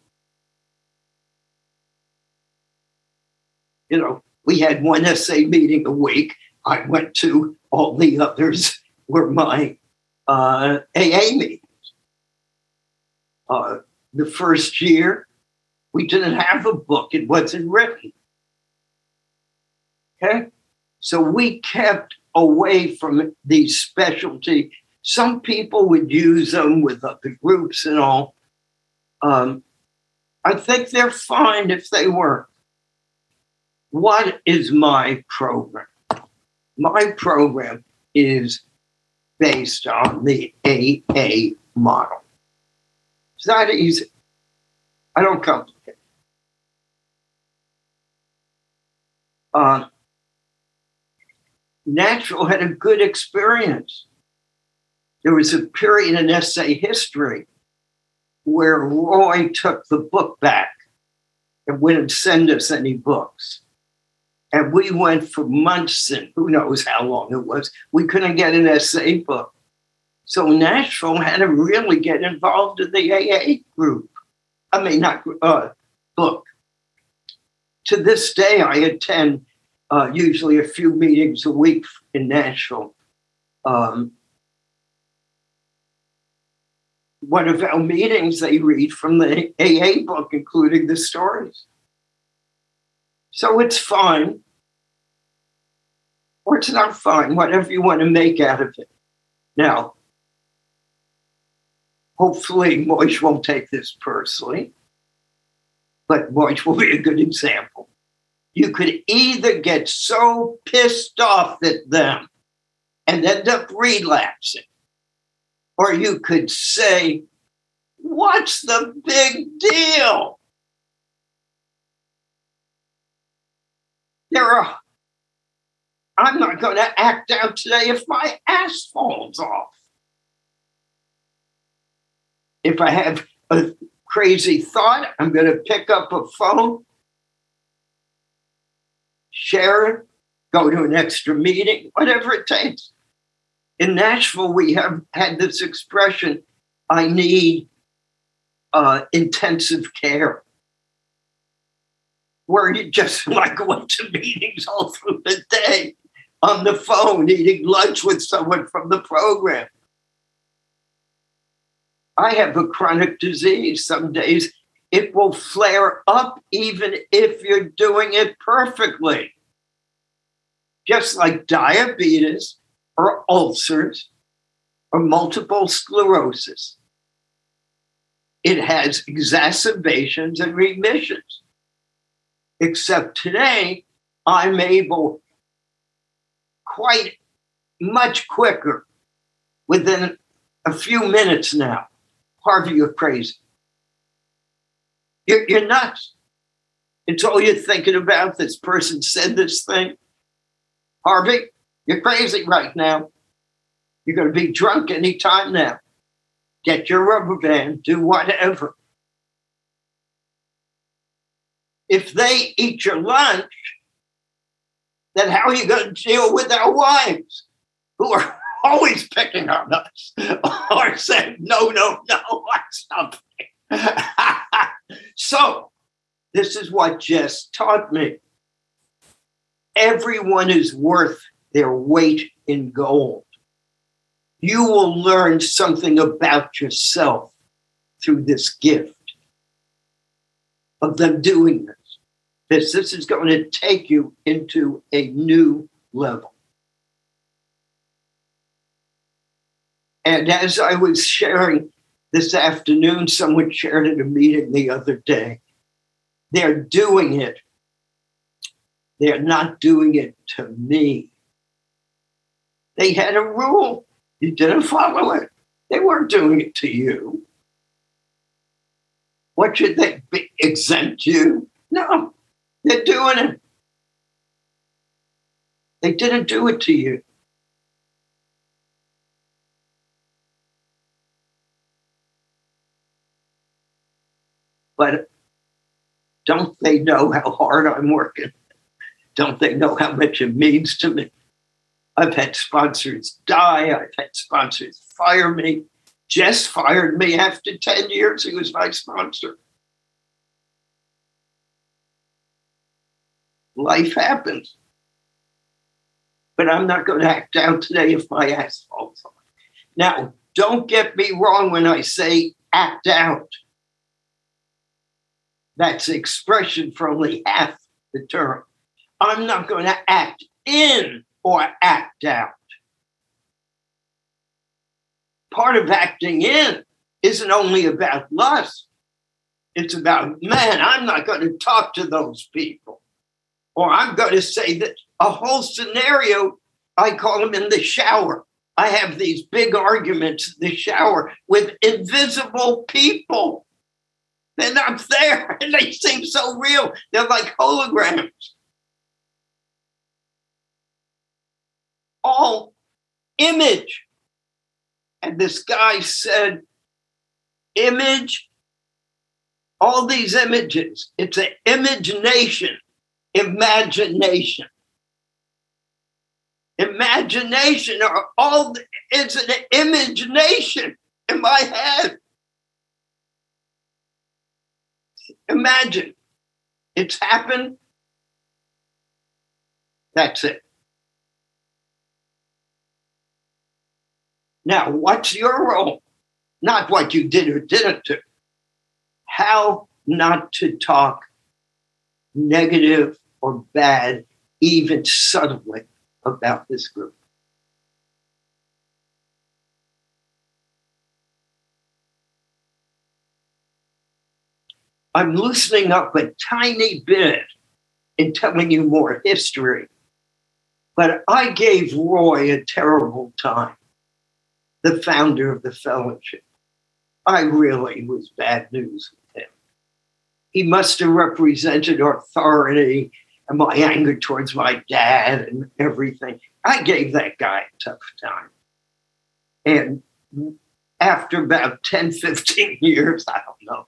You know, we had one SA meeting a week. I went to all the others were my uh, AA meetings. Uh, the first year, we didn't have a book, it wasn't written. Okay? So we kept away from these specialty some people would use them with other groups and all. Um, I think they're fine if they work. What is my program? My program is based on the AA model. It's not easy. I don't complicate. Uh, Natural had a good experience there was a period in SA history where Roy took the book back and wouldn't send us any books. And we went for months and who knows how long it was. We couldn't get an SA book. So Nashville had to really get involved in the AA group. I mean, not uh, book. To this day, I attend uh, usually a few meetings a week in Nashville. Um, one of our meetings, they read from the AA book, including the stories. So it's fine, or it's not fine, whatever you want to make out of it. Now, hopefully, Moish won't take this personally, but Moish will be a good example. You could either get so pissed off at them and end up relapsing, or you could say, What's the big deal? There are, I'm not going to act out today if my ass falls off. If I have a crazy thought, I'm going to pick up a phone, share it, go to an extra meeting, whatever it takes in Nashville, we have had this expression I need uh, intensive care. Where you just like went to meetings all through the day on the phone, eating lunch with someone from the program. I have a chronic disease. Some days it will flare up even if you're doing it perfectly. Just like diabetes, or ulcers or multiple sclerosis. It has exacerbations and remissions. Except today, I'm able quite much quicker within a few minutes now. Harvey, you're crazy. You're, you're nuts. It's all you're thinking about. This person said this thing. Harvey, you're crazy right now. You're going to be drunk anytime now. Get your rubber band, do whatever. If they eat your lunch, then how are you going to deal with our wives who are always picking on us or saying, no, no, no, or something? so, this is what Jess taught me. Everyone is worth their weight in gold. You will learn something about yourself through this gift of them doing this. This, this is going to take you into a new level. And as I was sharing this afternoon, someone shared at a meeting the other day, they're doing it. They're not doing it to me. They had a rule. You didn't follow it. They weren't doing it to you. What should they be, exempt you? No, they're doing it. They didn't do it to you. But don't they know how hard I'm working? Don't they know how much it means to me? I've had sponsors die. I've had sponsors fire me. Jess fired me after 10 years. He was my sponsor. Life happens. But I'm not going to act out today if my ass falls off. Now, don't get me wrong when I say act out. That's expression for only half the term. I'm not going to act in or act out. Part of acting in isn't only about lust, it's about, man, I'm not going to talk to those people. Or I'm going to say that a whole scenario, I call them in the shower. I have these big arguments in the shower with invisible people. They're not there and they seem so real. They're like holograms. All image. And this guy said, image, all these images, it's an imagination, imagination. Imagination are all it's an imagination in my head. Imagine it's happened. That's it. Now, what's your role? Not what you did or didn't do. How not to talk negative or bad, even subtly, about this group. I'm loosening up a tiny bit in telling you more history, but I gave Roy a terrible time, the founder of the fellowship. I really was bad news with him. He must have represented authority and my anger towards my dad and everything. I gave that guy a tough time. And after about 10, 15 years, I don't know,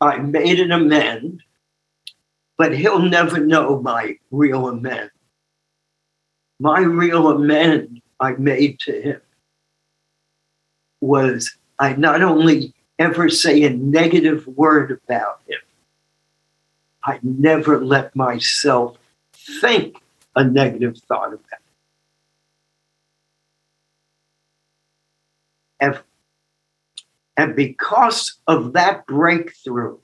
I made an amend, but he'll never know my real amend. My real amend I made to him was I not only ever say a negative word about him, I never let myself think a negative thought about him. Ever. And because of that breakthrough,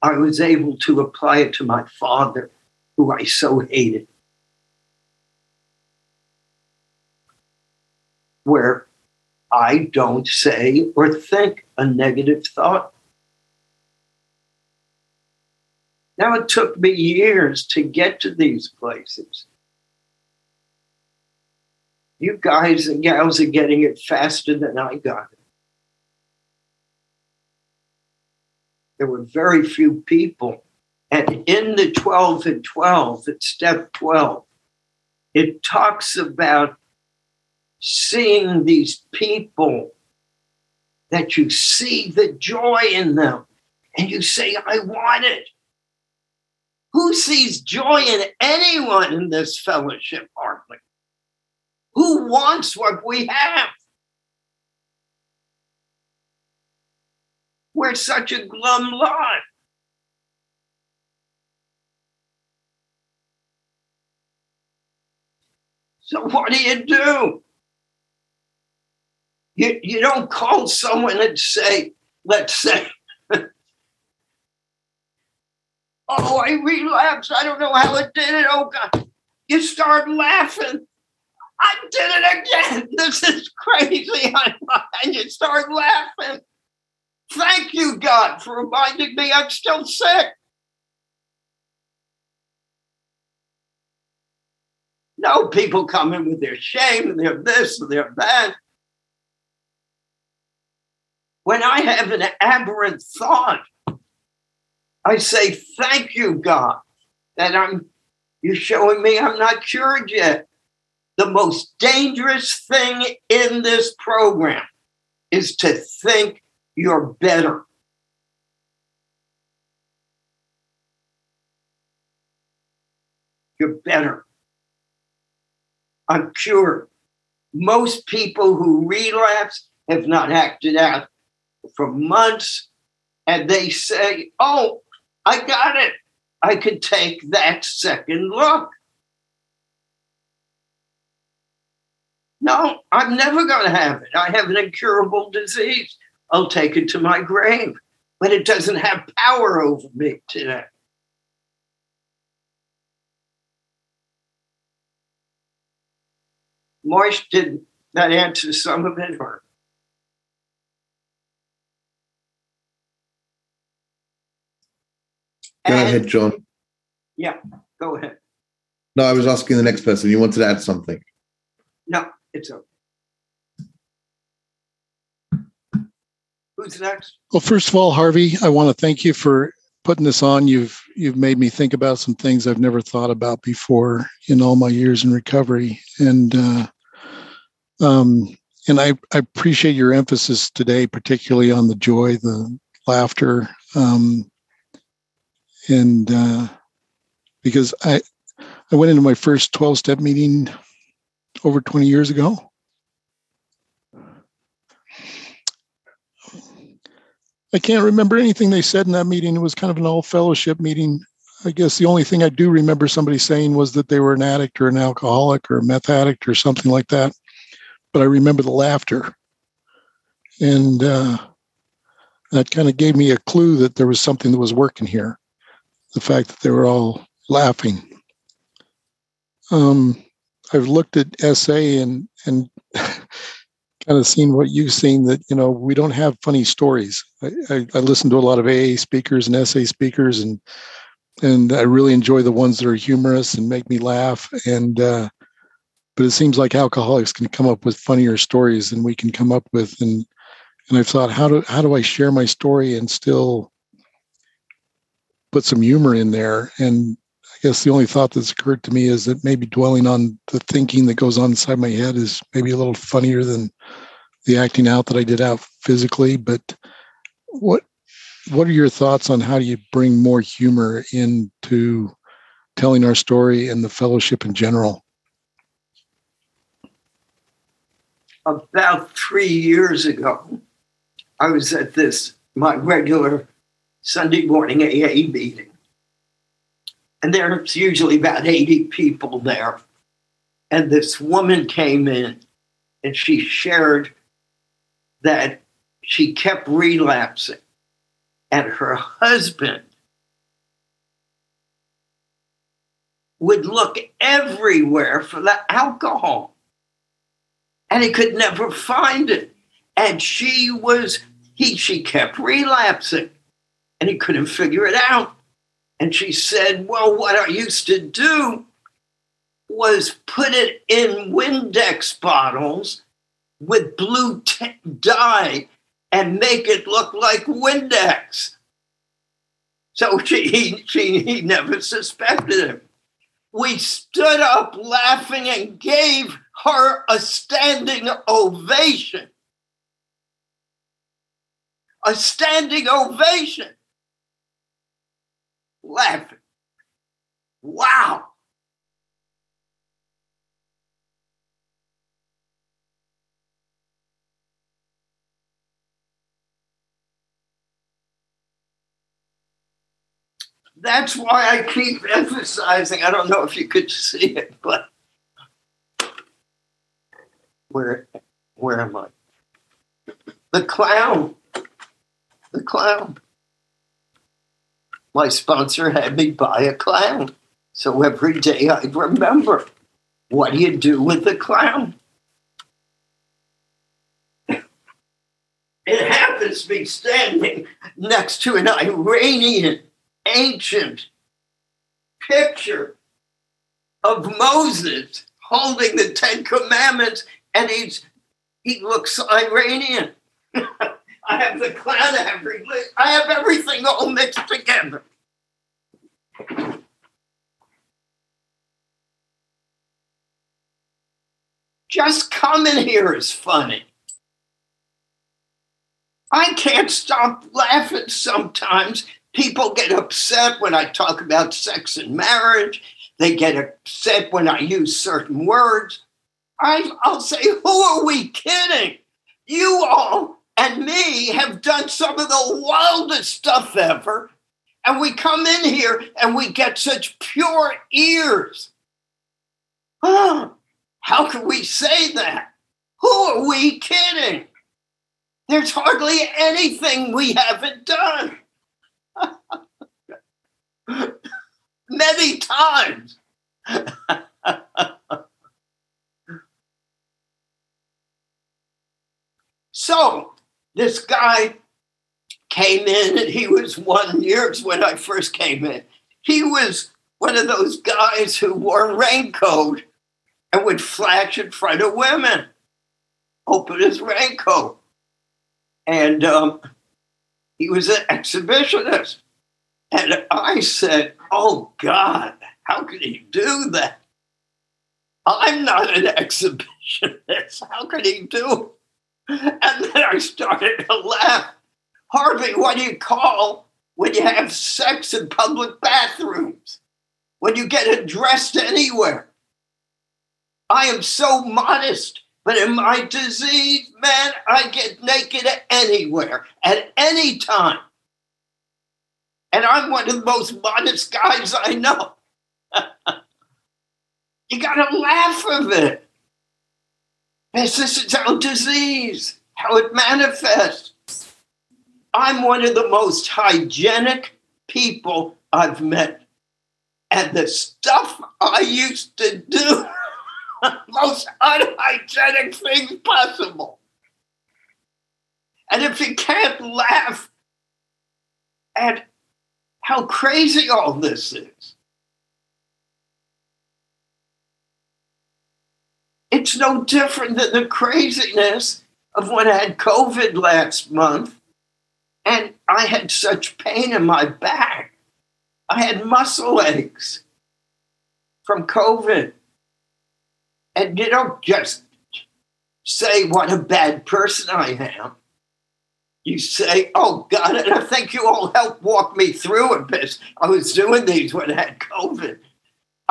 I was able to apply it to my father, who I so hated. Where I don't say or think a negative thought. Now, it took me years to get to these places. You guys and gals are getting it faster than I got it. There were very few people. And in the 12 and 12, at step 12, it talks about seeing these people that you see the joy in them and you say, I want it. Who sees joy in anyone in this fellowship, hardly? Who wants what we have? We're such a glum lot. So what do you do? You, you don't call someone and say, let's say, oh, I relapsed. I don't know how it did it. Oh, God. You start laughing. I did it again. This is crazy. And you start laughing. Thank you, God, for reminding me I'm still sick. No, people come in with their shame and their this and their that. When I have an aberrant thought, I say, Thank you, God, that I'm you're showing me I'm not cured yet. The most dangerous thing in this program is to think you're better. You're better. I'm cured. Most people who relapse have not acted out for months and they say, Oh, I got it. I could take that second look. No, I'm never going to have it. I have an incurable disease. I'll take it to my grave, but it doesn't have power over me today. Marsh, did that answer some of it? Or? Go And- ahead, John. Yeah, go ahead. No, I was asking the next person. You wanted to add something. No, it's okay. Who's next? Well, first of all, Harvey, I want to thank you for putting this on. You've you've made me think about some things I've never thought about before in all my years in recovery, and uh, um, and I, I appreciate your emphasis today, particularly on the joy, the laughter, um, and uh, because I I went into my first twelve step meeting over twenty years ago. I can't remember anything they said in that meeting. It was kind of an all fellowship meeting. I guess the only thing I do remember somebody saying was that they were an addict or an alcoholic or a meth addict or something like that. But I remember the laughter. And uh, that kind of gave me a clue that there was something that was working here. The fact that they were all laughing. Um, I've looked at SA and and kind of seen what you've seen that you know we don't have funny stories. I, I, I listen to a lot of AA speakers and SA speakers, and and I really enjoy the ones that are humorous and make me laugh. And uh, but it seems like alcoholics can come up with funnier stories than we can come up with. And and I've thought, how do how do I share my story and still put some humor in there? And I guess the only thought that's occurred to me is that maybe dwelling on the thinking that goes on inside my head is maybe a little funnier than the acting out that I did out physically. But what what are your thoughts on how do you bring more humor into telling our story and the fellowship in general? About three years ago, I was at this, my regular Sunday morning AA meeting. And there's usually about 80 people there. And this woman came in and she shared that she kept relapsing. And her husband would look everywhere for the alcohol. And he could never find it. And she was, he she kept relapsing. And he couldn't figure it out. And she said, Well, what I used to do was put it in Windex bottles with blue t- dye and make it look like Windex. So she, he, she, he never suspected him. We stood up laughing and gave her a standing ovation. A standing ovation laughing. Wow. That's why I keep emphasizing. I don't know if you could see it, but where where am I? The clown. The clown. My sponsor had me buy a clown. So every day I'd remember what do you do with the clown? It happens to be standing next to an Iranian ancient picture of Moses holding the Ten Commandments, and he's he looks Iranian. I have the clown, every I have everything all mixed together. Just coming here is funny. I can't stop laughing sometimes. People get upset when I talk about sex and marriage. They get upset when I use certain words. I, I'll say, who are we kidding? You all and me have done some of the wildest stuff ever. And we come in here and we get such pure ears. How can we say that? Who are we kidding? There's hardly anything we haven't done. Many times. so, this guy came in and he was one years when I first came in. He was one of those guys who wore a raincoat and would flash in front of women, open his raincoat. And um, he was an exhibitionist. And I said, Oh God, how could he do that? I'm not an exhibitionist. How could he do? And then I started to laugh. Harvey, what do you call when you have sex in public bathrooms? When you get addressed anywhere? I am so modest, but in my disease, man, I get naked anywhere, at any time. And I'm one of the most modest guys I know. you gotta laugh of it. This is our disease, how it manifests. I'm one of the most hygienic people I've met. And the stuff I used to do, most unhygienic things possible. And if you can't laugh at how crazy all this is, it's no different than the craziness of when I had COVID last month and I had such pain in my back. I had muscle aches from COVID. And you don't just say what a bad person I am. You say, oh God, and I think you all helped walk me through it because I was doing these when I had COVID.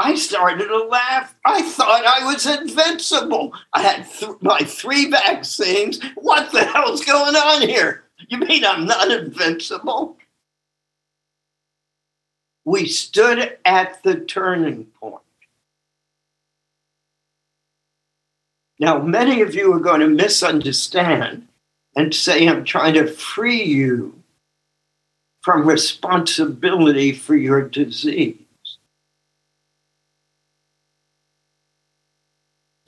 I started to laugh. I thought I was invincible. I had th- my three vaccines. What the hell's going on here? You mean I'm not invincible? We stood at the turning point. Now, many of you are going to misunderstand and say I'm trying to free you from responsibility for your disease.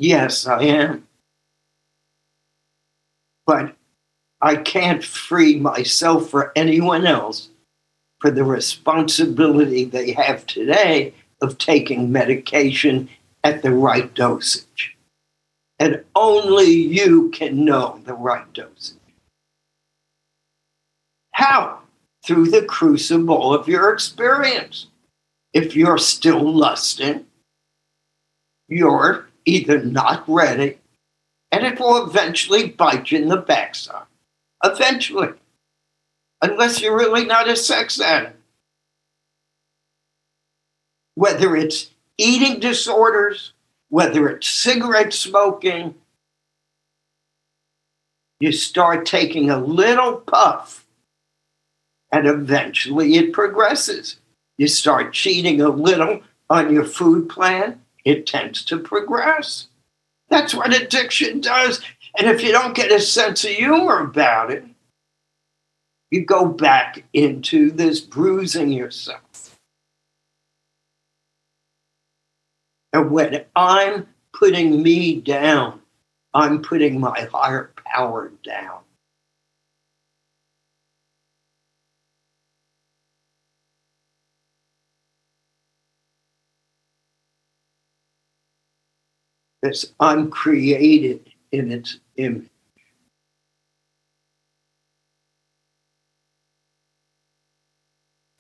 Yes, I am. But I can't free myself or anyone else for the responsibility they have today of taking medication at the right dosage. And only you can know the right dosage. How? Through the crucible of your experience. If you're still lusting, you're either not ready, and it will eventually bite you in the backside. Eventually. Unless you're really not a sex addict. whether it's eating disorders, whether it's cigarette smoking, you start taking a little puff and eventually it progresses. You start cheating a little on your food plan, it tends to progress. That's what addiction does. And if you don't get a sense of humor about it, you go back into this bruising yourself. And when I'm putting me down, I'm putting my higher power down. This I'm in its image.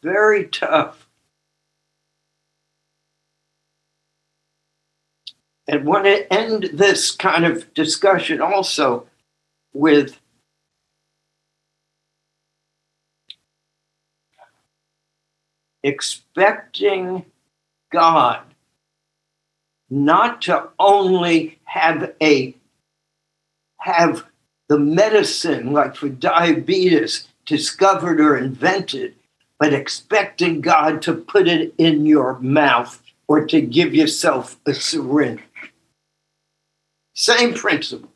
Very tough. And want to end this kind of discussion also with expecting God not to only have a have the medicine like for diabetes discovered or invented but expecting God to put it in your mouth or to give yourself a syringe same principle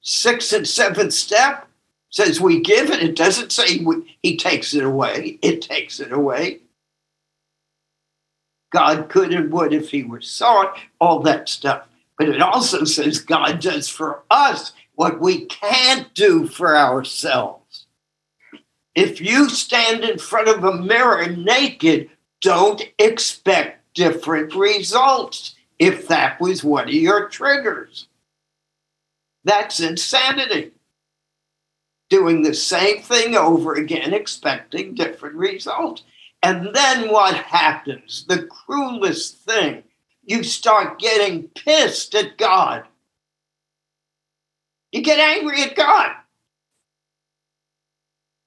sixth and seventh step says we give it. It doesn't say we, he takes it away. It takes it away. God could and would if he were sought, all that stuff. But it also says God does for us what we can't do for ourselves. If you stand in front of a mirror naked, don't expect different results if that was one of your triggers. That's insanity. Doing the same thing over again, expecting different results. And then what happens? The cruelest thing. You start getting pissed at God. You get angry at God.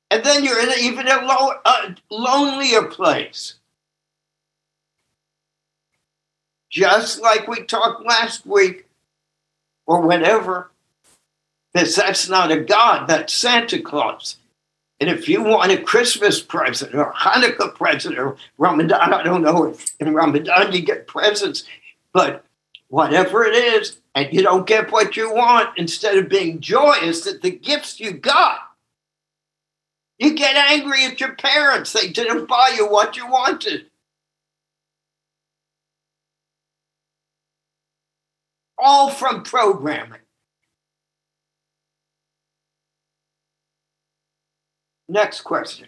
And then you're in even a, low, a lonelier place. Just like we talked last week or whenever because that's not a God, that's Santa Claus. And if you want a Christmas present or Hanukkah present or Ramadan, I don't know if in Ramadan you get presents, but whatever it is, and you don't get what you want, instead of being joyous at the gifts you got, you get angry at your parents. They didn't buy you what you wanted. All from programming. Next question.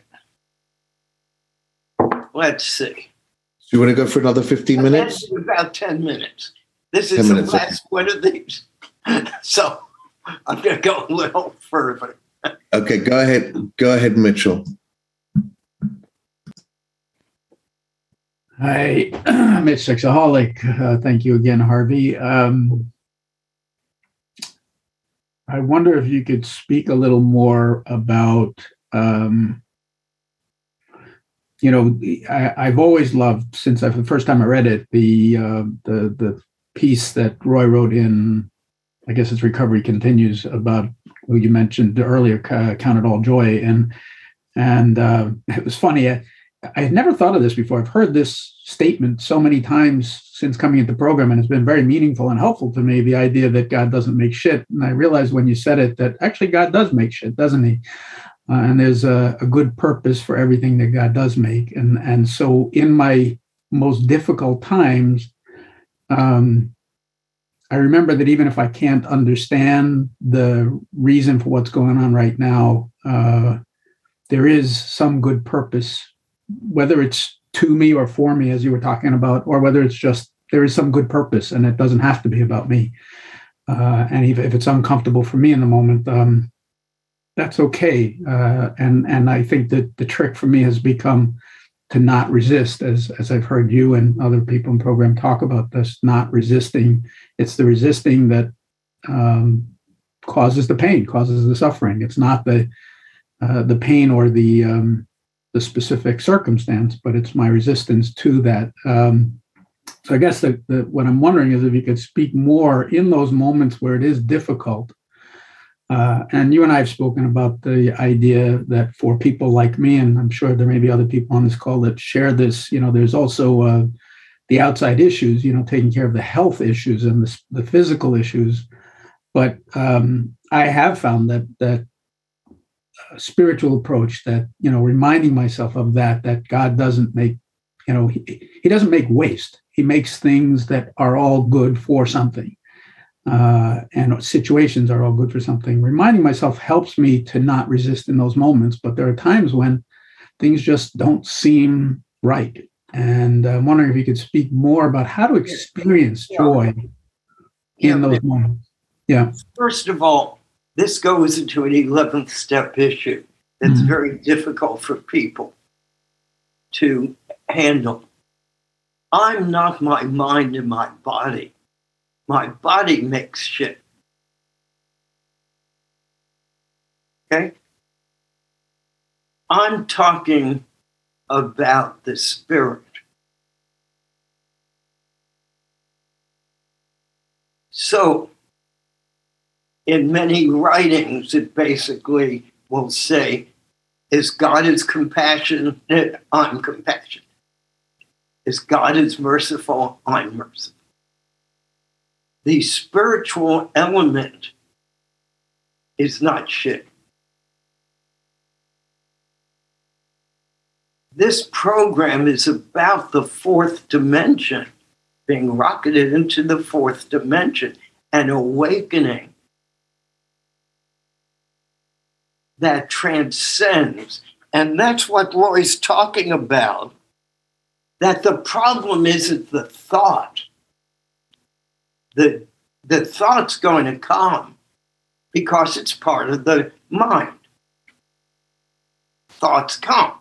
Let's see. Do you want to go for another 15 minutes? About 10 minutes. This is the minutes, last one of these. so I'm going to go a little further. Okay, go ahead. Go ahead, Mitchell. Hi, Mitch Sexaholic. Uh, thank you again, Harvey. Um, I wonder if you could speak a little more about um, you know, I, have always loved since I, the first time I read it the uh, the the piece that Roy wrote in, I guess it's Recovery Continues about who you mentioned earlier, uh, Count It All Joy, and and uh, it was funny. I, I had never thought of this before. I've heard this statement so many times since coming into the program, and it's been very meaningful and helpful to me. The idea that God doesn't make shit, and I realized when you said it that actually God does make shit, doesn't He? Uh, and there's a, a, good purpose for everything that God does make. And and so in my most difficult times, um, I remember that even if I can't understand the reason for what's going on right now, uh, there is some good purpose, whether it's to me or for me, as you were talking about, or whether it's just there is some good purpose, and it doesn't have to be about me. Uh, and if, if, it's uncomfortable for me in the moment, um, that's okay. Uh, and and I think that the trick for me has become to not resist, as as I've heard you and other people in program talk about this, not resisting. It's the resisting that um, causes the pain, causes the suffering. It's not the uh, the pain or the um, the specific circumstance, but it's my resistance to that. Um, so I guess the, what I'm wondering is if you could speak more in those moments where it is difficult. Uh, and you and I have spoken about the idea that for people like me, and I'm sure there may be other people on this call that share this, you know, there's also uh, the outside issues, you know, taking care of the health issues and the, the physical issues. But um, I have found that that spiritual approach that you know reminding myself of that that god doesn't make you know he, he doesn't make waste he makes things that are all good for something uh, and situations are all good for something. Reminding myself helps me to not resist in those moments but there are times when things just don't seem right. And i'm wondering if you could speak more about how to experience joy in those moments. Yeah. First of all this goes into an 11th step issue that's Mhm. very difficult for people to handle. I'm not my mind and my body. My body makes shit. Okay? I'm talking about the spirit. So, in many writings, it basically will say, Is God is compassionate? I'm compassionate. Is God is merciful? I'm merciful. The spiritual element is not shit. This program is about the fourth dimension, being rocketed into the fourth dimension and awakening that transcends. And that's what Roy's talking about. That the problem isn't the thought. The, the thought's going to come because it's part of the mind. Thoughts come.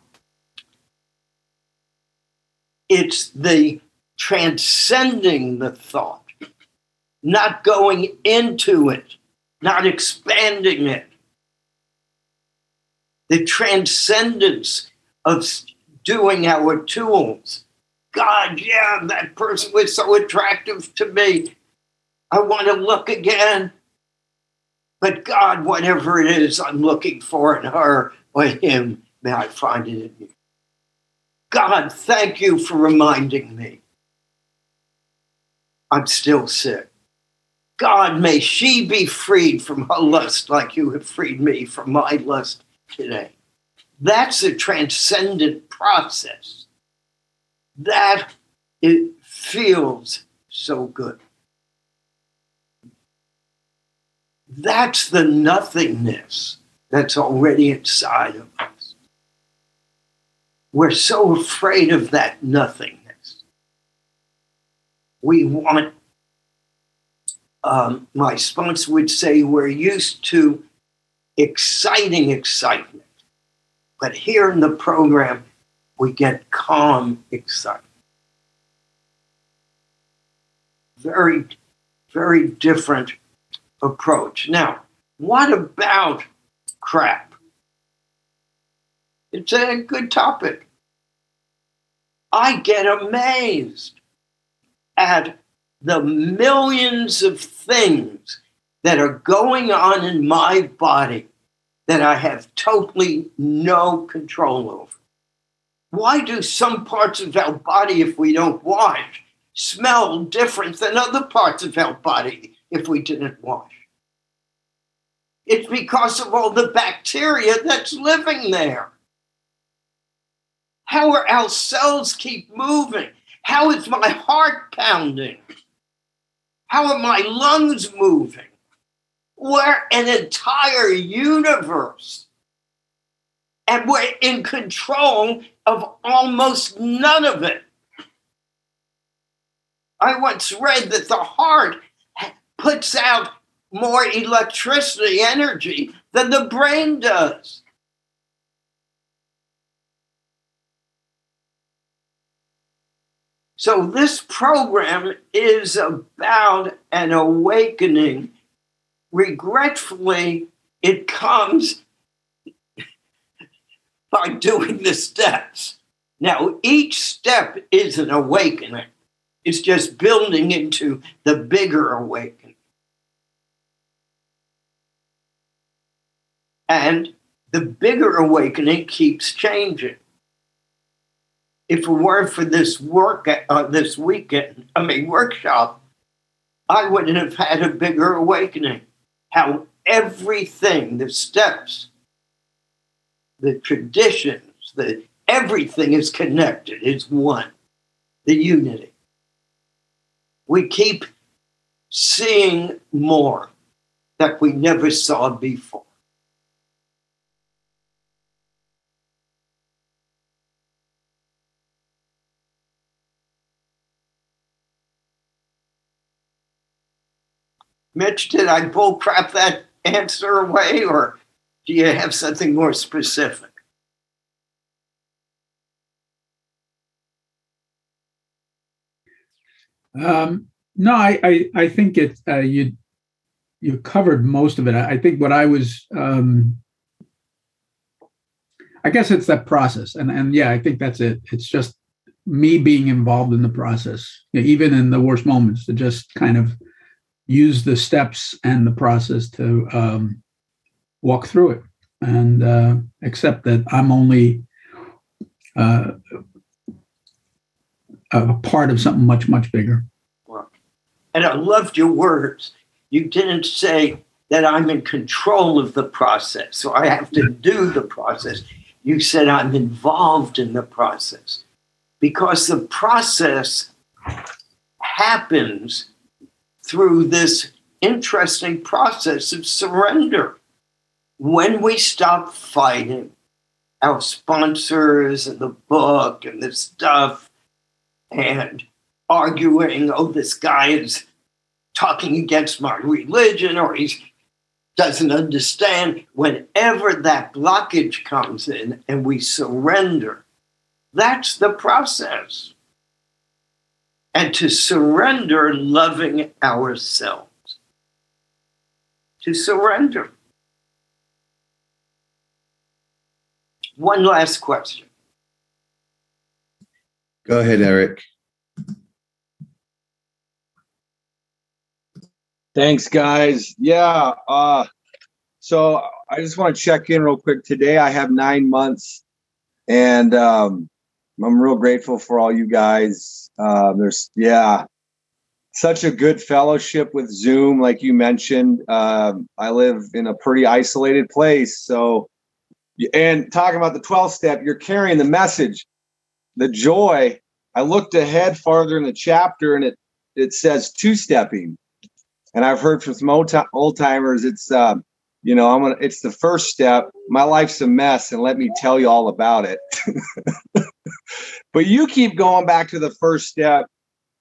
It's the transcending the thought, not going into it, not expanding it the transcendence of doing our tools. God, yeah, that person was so attractive to me. I want to look again. But God, whatever it is I'm looking for in her or him, may I find it in you. God, thank you for reminding me. I'm still sick. God, may she be freed from her lust like you have freed me from my lust today. That's a transcendent process. That it feels so good. That's the nothingness that's already inside of us. We're so afraid of that nothingness. We want, um, my sponsor would say, we're used to exciting excitement. But here in the program, we get calm excitement. Very, very different approach. Now, what about crap? It's a good topic. I get amazed at the millions of things that are going on in my body that I have totally no control over. Why do some parts of our body, if we don't wash, smell different than other parts of our body if we didn't wash? It's because of all the bacteria that's living there. How are our cells keep moving? How is my heart pounding? How are my lungs moving? We're an entire universe. And we're in control of almost none of it. I once read that the heart puts out more electricity energy than the brain does. So, this program is about an awakening. Regretfully, it comes by doing the steps. Now, each step is an awakening. It's just building into the bigger awakening. And the bigger awakening keeps changing. If it weren't for this work, uh, this weekend, I mean, workshop, I wouldn't have had a bigger awakening. How everything, the steps, the traditions, the everything is connected, is one, the unity. We keep seeing more that we never saw before. Mitch, did I bullcrap that answer away, or do you have something more specific? Um, no, I, I, I think it uh, you you covered most of it. I, I think what I was um, I guess it's that process, and and yeah, I think that's it. It's just me being involved in the process, you know, even in the worst moments, to just kind of use the steps and the process to um, walk through it and uh, accept that I'm only uh, a part of something much much bigger. And I loved your words. You didn't say that I'm in control of the process, so I have to do the process. You said I'm involved in the process because the process happens through this interesting process of surrender. When we stop fighting our sponsors and the book and the stuff and arguing, oh, this guy is talking against my religion or he doesn't understand. Whenever that blockage comes in and we surrender, that's the process. And to surrender loving ourselves, to surrender. One last question. Go ahead, Eric. Thanks, guys. Yeah. Uh, so I just want to check in real quick. Today I have nine months, and um, I'm real grateful for all you guys. Uh, there's, yeah, such a good fellowship with Zoom, like you mentioned. Um, I live in a pretty isolated place. So, and talking about the 12 step, you're carrying the message, the joy. I looked ahead farther in the chapter and it, it says two stepping and I've heard from some old, timers, it's, uh, you know, I'm gonna, it's the first step. My life's a mess, and let me tell you all about it. but you keep going back to the first step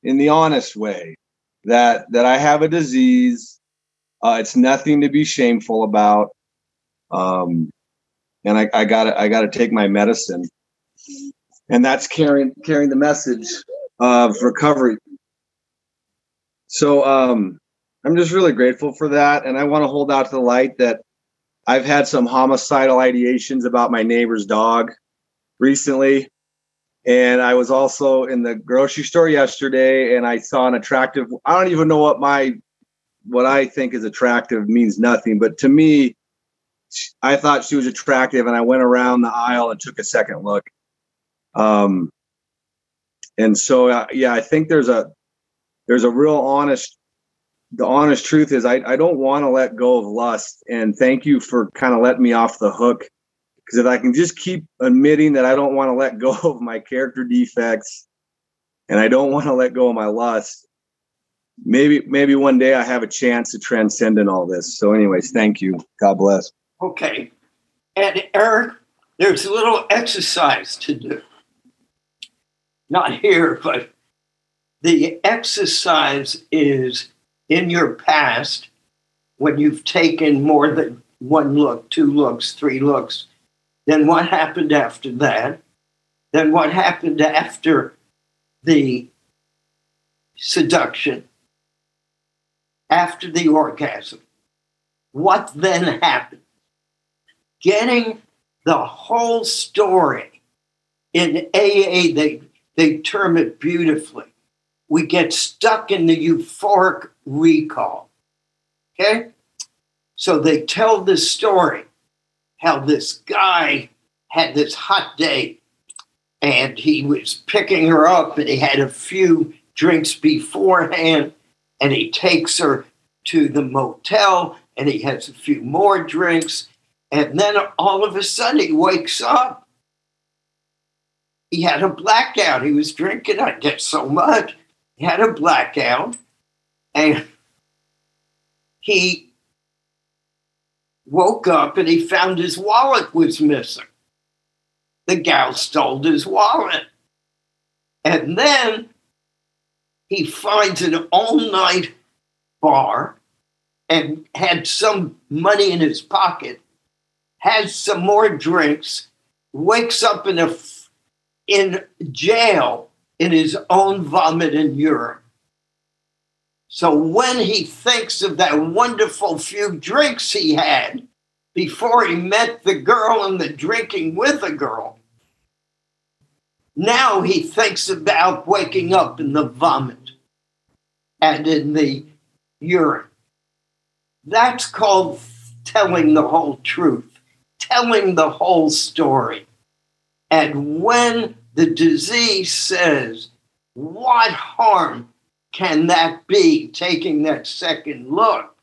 in the honest way that that I have a disease. Uh, it's nothing to be shameful about. Um, and I, I gotta I gotta take my medicine. And that's carrying carrying the message of recovery. So um I'm just really grateful for that. And I want to hold out to the light that I've had some homicidal ideations about my neighbor's dog recently. And I was also in the grocery store yesterday and I saw an attractive, I don't even know what my, what I think is attractive means nothing. But to me, I thought she was attractive and I went around the aisle and took a second look. Um, and so, uh, yeah, I think there's a, there's a real honest the honest truth is I, I don't want to let go of lust. And thank you for kind of letting me off the hook. Because if I can just keep admitting that I don't want to let go of my character defects and I don't want to let go of my lust, maybe maybe one day I have a chance to transcend in all this. So, anyways, thank you. God bless. Okay. And Eric, there's a little exercise to do. Not here, but the exercise is in your past, when you've taken more than one look, two looks, three looks, then what happened after that? Then what happened after the seduction? After the orgasm? What then happened? Getting the whole story. In AA, they, they term it beautifully. We get stuck in the euphoric recall. Okay? So they tell this story how this guy had this hot date and he was picking her up and he had a few drinks beforehand and he takes her to the motel and he has a few more drinks and then all of a sudden he wakes up he had a blackout he was drinking i guess so much had a blackout and he woke up and he found his wallet was missing. The gal stole his wallet. And then he finds an all-night bar and had some money in his pocket, has some more drinks, wakes up in a in jail in his own vomit and urine. So when he thinks of that wonderful few drinks he had before he met the girl and the drinking with the girl, now he thinks about waking up in the vomit and in the urine. That's called telling the whole truth, telling the whole story. And when the disease says, What harm can that be taking that second look?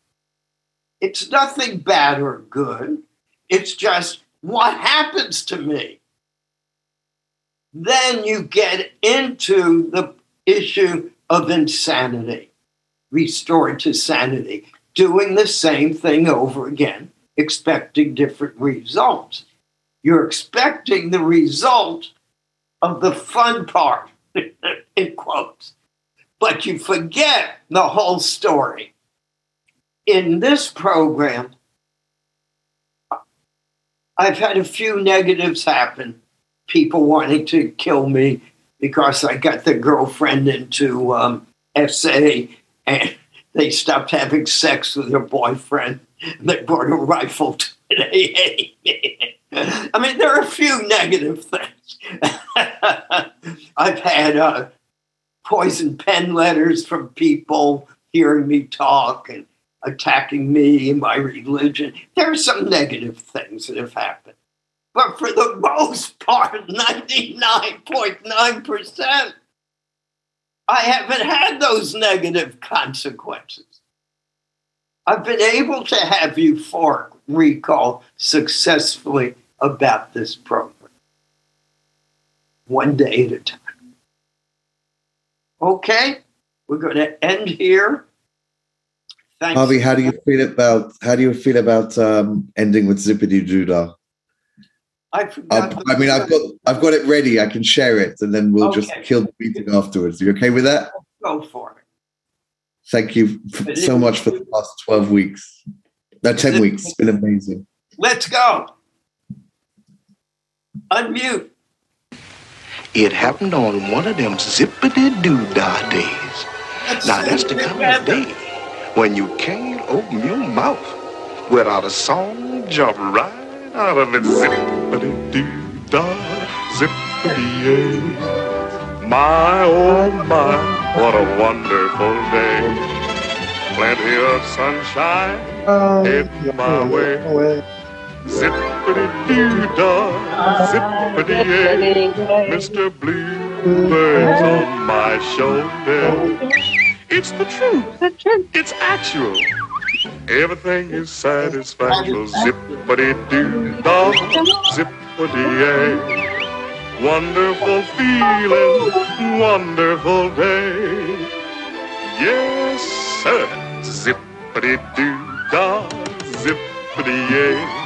It's nothing bad or good. It's just what happens to me. Then you get into the issue of insanity, restored to sanity doing the same thing over again, expecting different results. You're expecting the result of the fun part, in quotes, but you forget the whole story. In this program, I've had a few negatives happen. People wanting to kill me because I got the girlfriend into um, SA and they stopped having sex with their boyfriend. They brought a rifle to AA. I mean, there are a few negative things. I've had uh, poison pen letters from people hearing me talk and attacking me and my religion. There are some negative things that have happened. But for the most part, 99.9%, I haven't had those negative consequences. I've been able to have euphoric recall successfully about this program, one day at a time. Okay, we're going to end here. Thanks. Harvey, how do you feel about how do you feel about um, ending with Zippity Doodah? I I, I mean, I've got I've got it ready. I can share it, and then we'll just kill the meeting afterwards. you okay with that? Go for it. Thank you so much for the past twelve weeks. No, ten weeks. It's been amazing. Let's go. Unmute. It happened on one of them zippity doo dah days. Now that's the kind of day when you can't open your mouth without a song jump right out of it. Zippity doo dah, zippity yay. My oh my, what a wonderful day. Plenty of sunshine oh, heading my way. Zippity doo dah, zippity yay. Mr. Bluebird's on my shoulder. It's the truth. It's actual. Everything is satisfactual. Zippity doo dah, zippity yay. Wonderful feeling, wonderful day. Yes, sir. Zippity doo dah, zippity yay.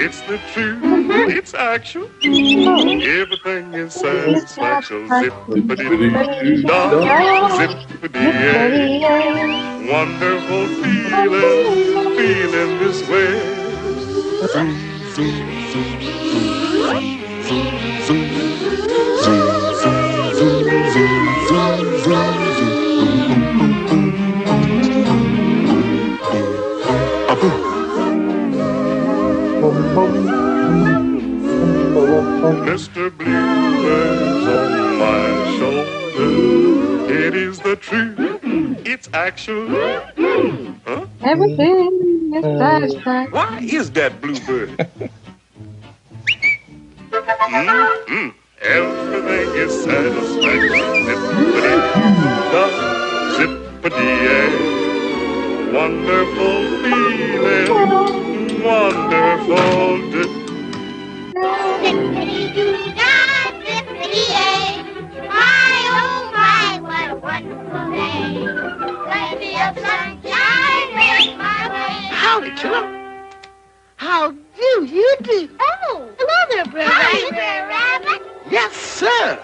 It's the truth, it's actual. Everything is satisfaction. Zippity da, zippity yay. Wonderful feeling, feeling this way. Mr. Bluebird's on my shoulder. It is the truth. It's actual. Huh? Everything is uh. satisfied. Why is that bluebird? Mm-mm. Everything is satisfaction. Zippity, zippity, Wonderful feeling. Wonderful. Howdy. How do you do? Oh, hello there, Brer Hi, Rabbit. Rabbit. Yes, sir.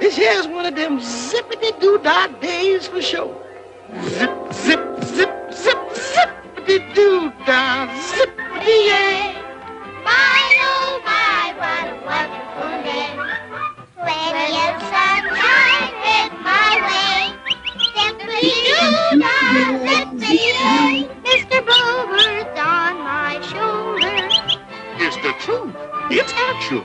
This here's one of them zippity doo dah days for sure. Zip, zip, zip, zip, zippity doo dah, zippity yay. My, oh my, what a wonderful day. Plenty of sunshine in my way. Zippity-doo-dah, zippity-yay. Mr. Bluebird's on my shoulder. It's the truth. It's actual.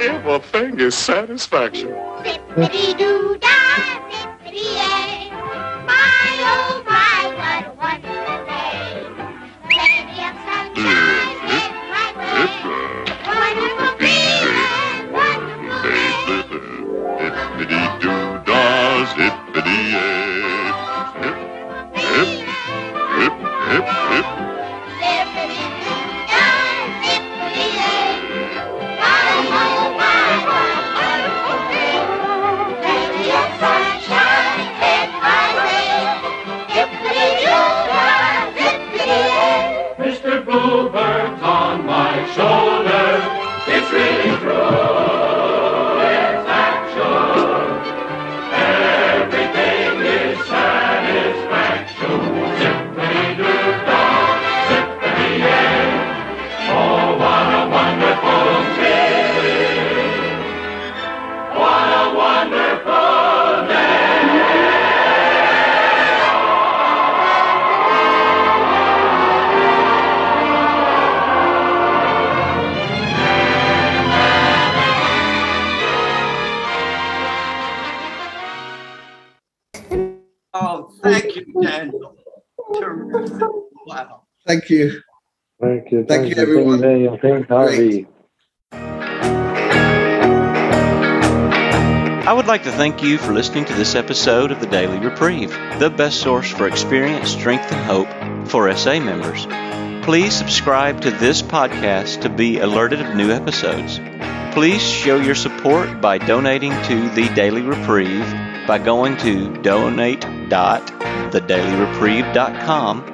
Everything is satisfaction. Zippity-doo-dah, zippity-yay. My, oh my, what a wonderful day. Plenty of sunshine mm-hmm. in my way. Wonderful feeling, wonderful day. Zippity doo dah, zippity yay. Bluebird's on my shoulder. It's really Thank you. Thank you. Thank you, everyone. Daniel. Thanks, Harvey. I would like to thank you for listening to this episode of the Daily Reprieve, the best source for experience, strength, and hope for SA members. Please subscribe to this podcast to be alerted of new episodes. Please show your support by donating to the Daily Reprieve by going to donate.thedailyreprieve.com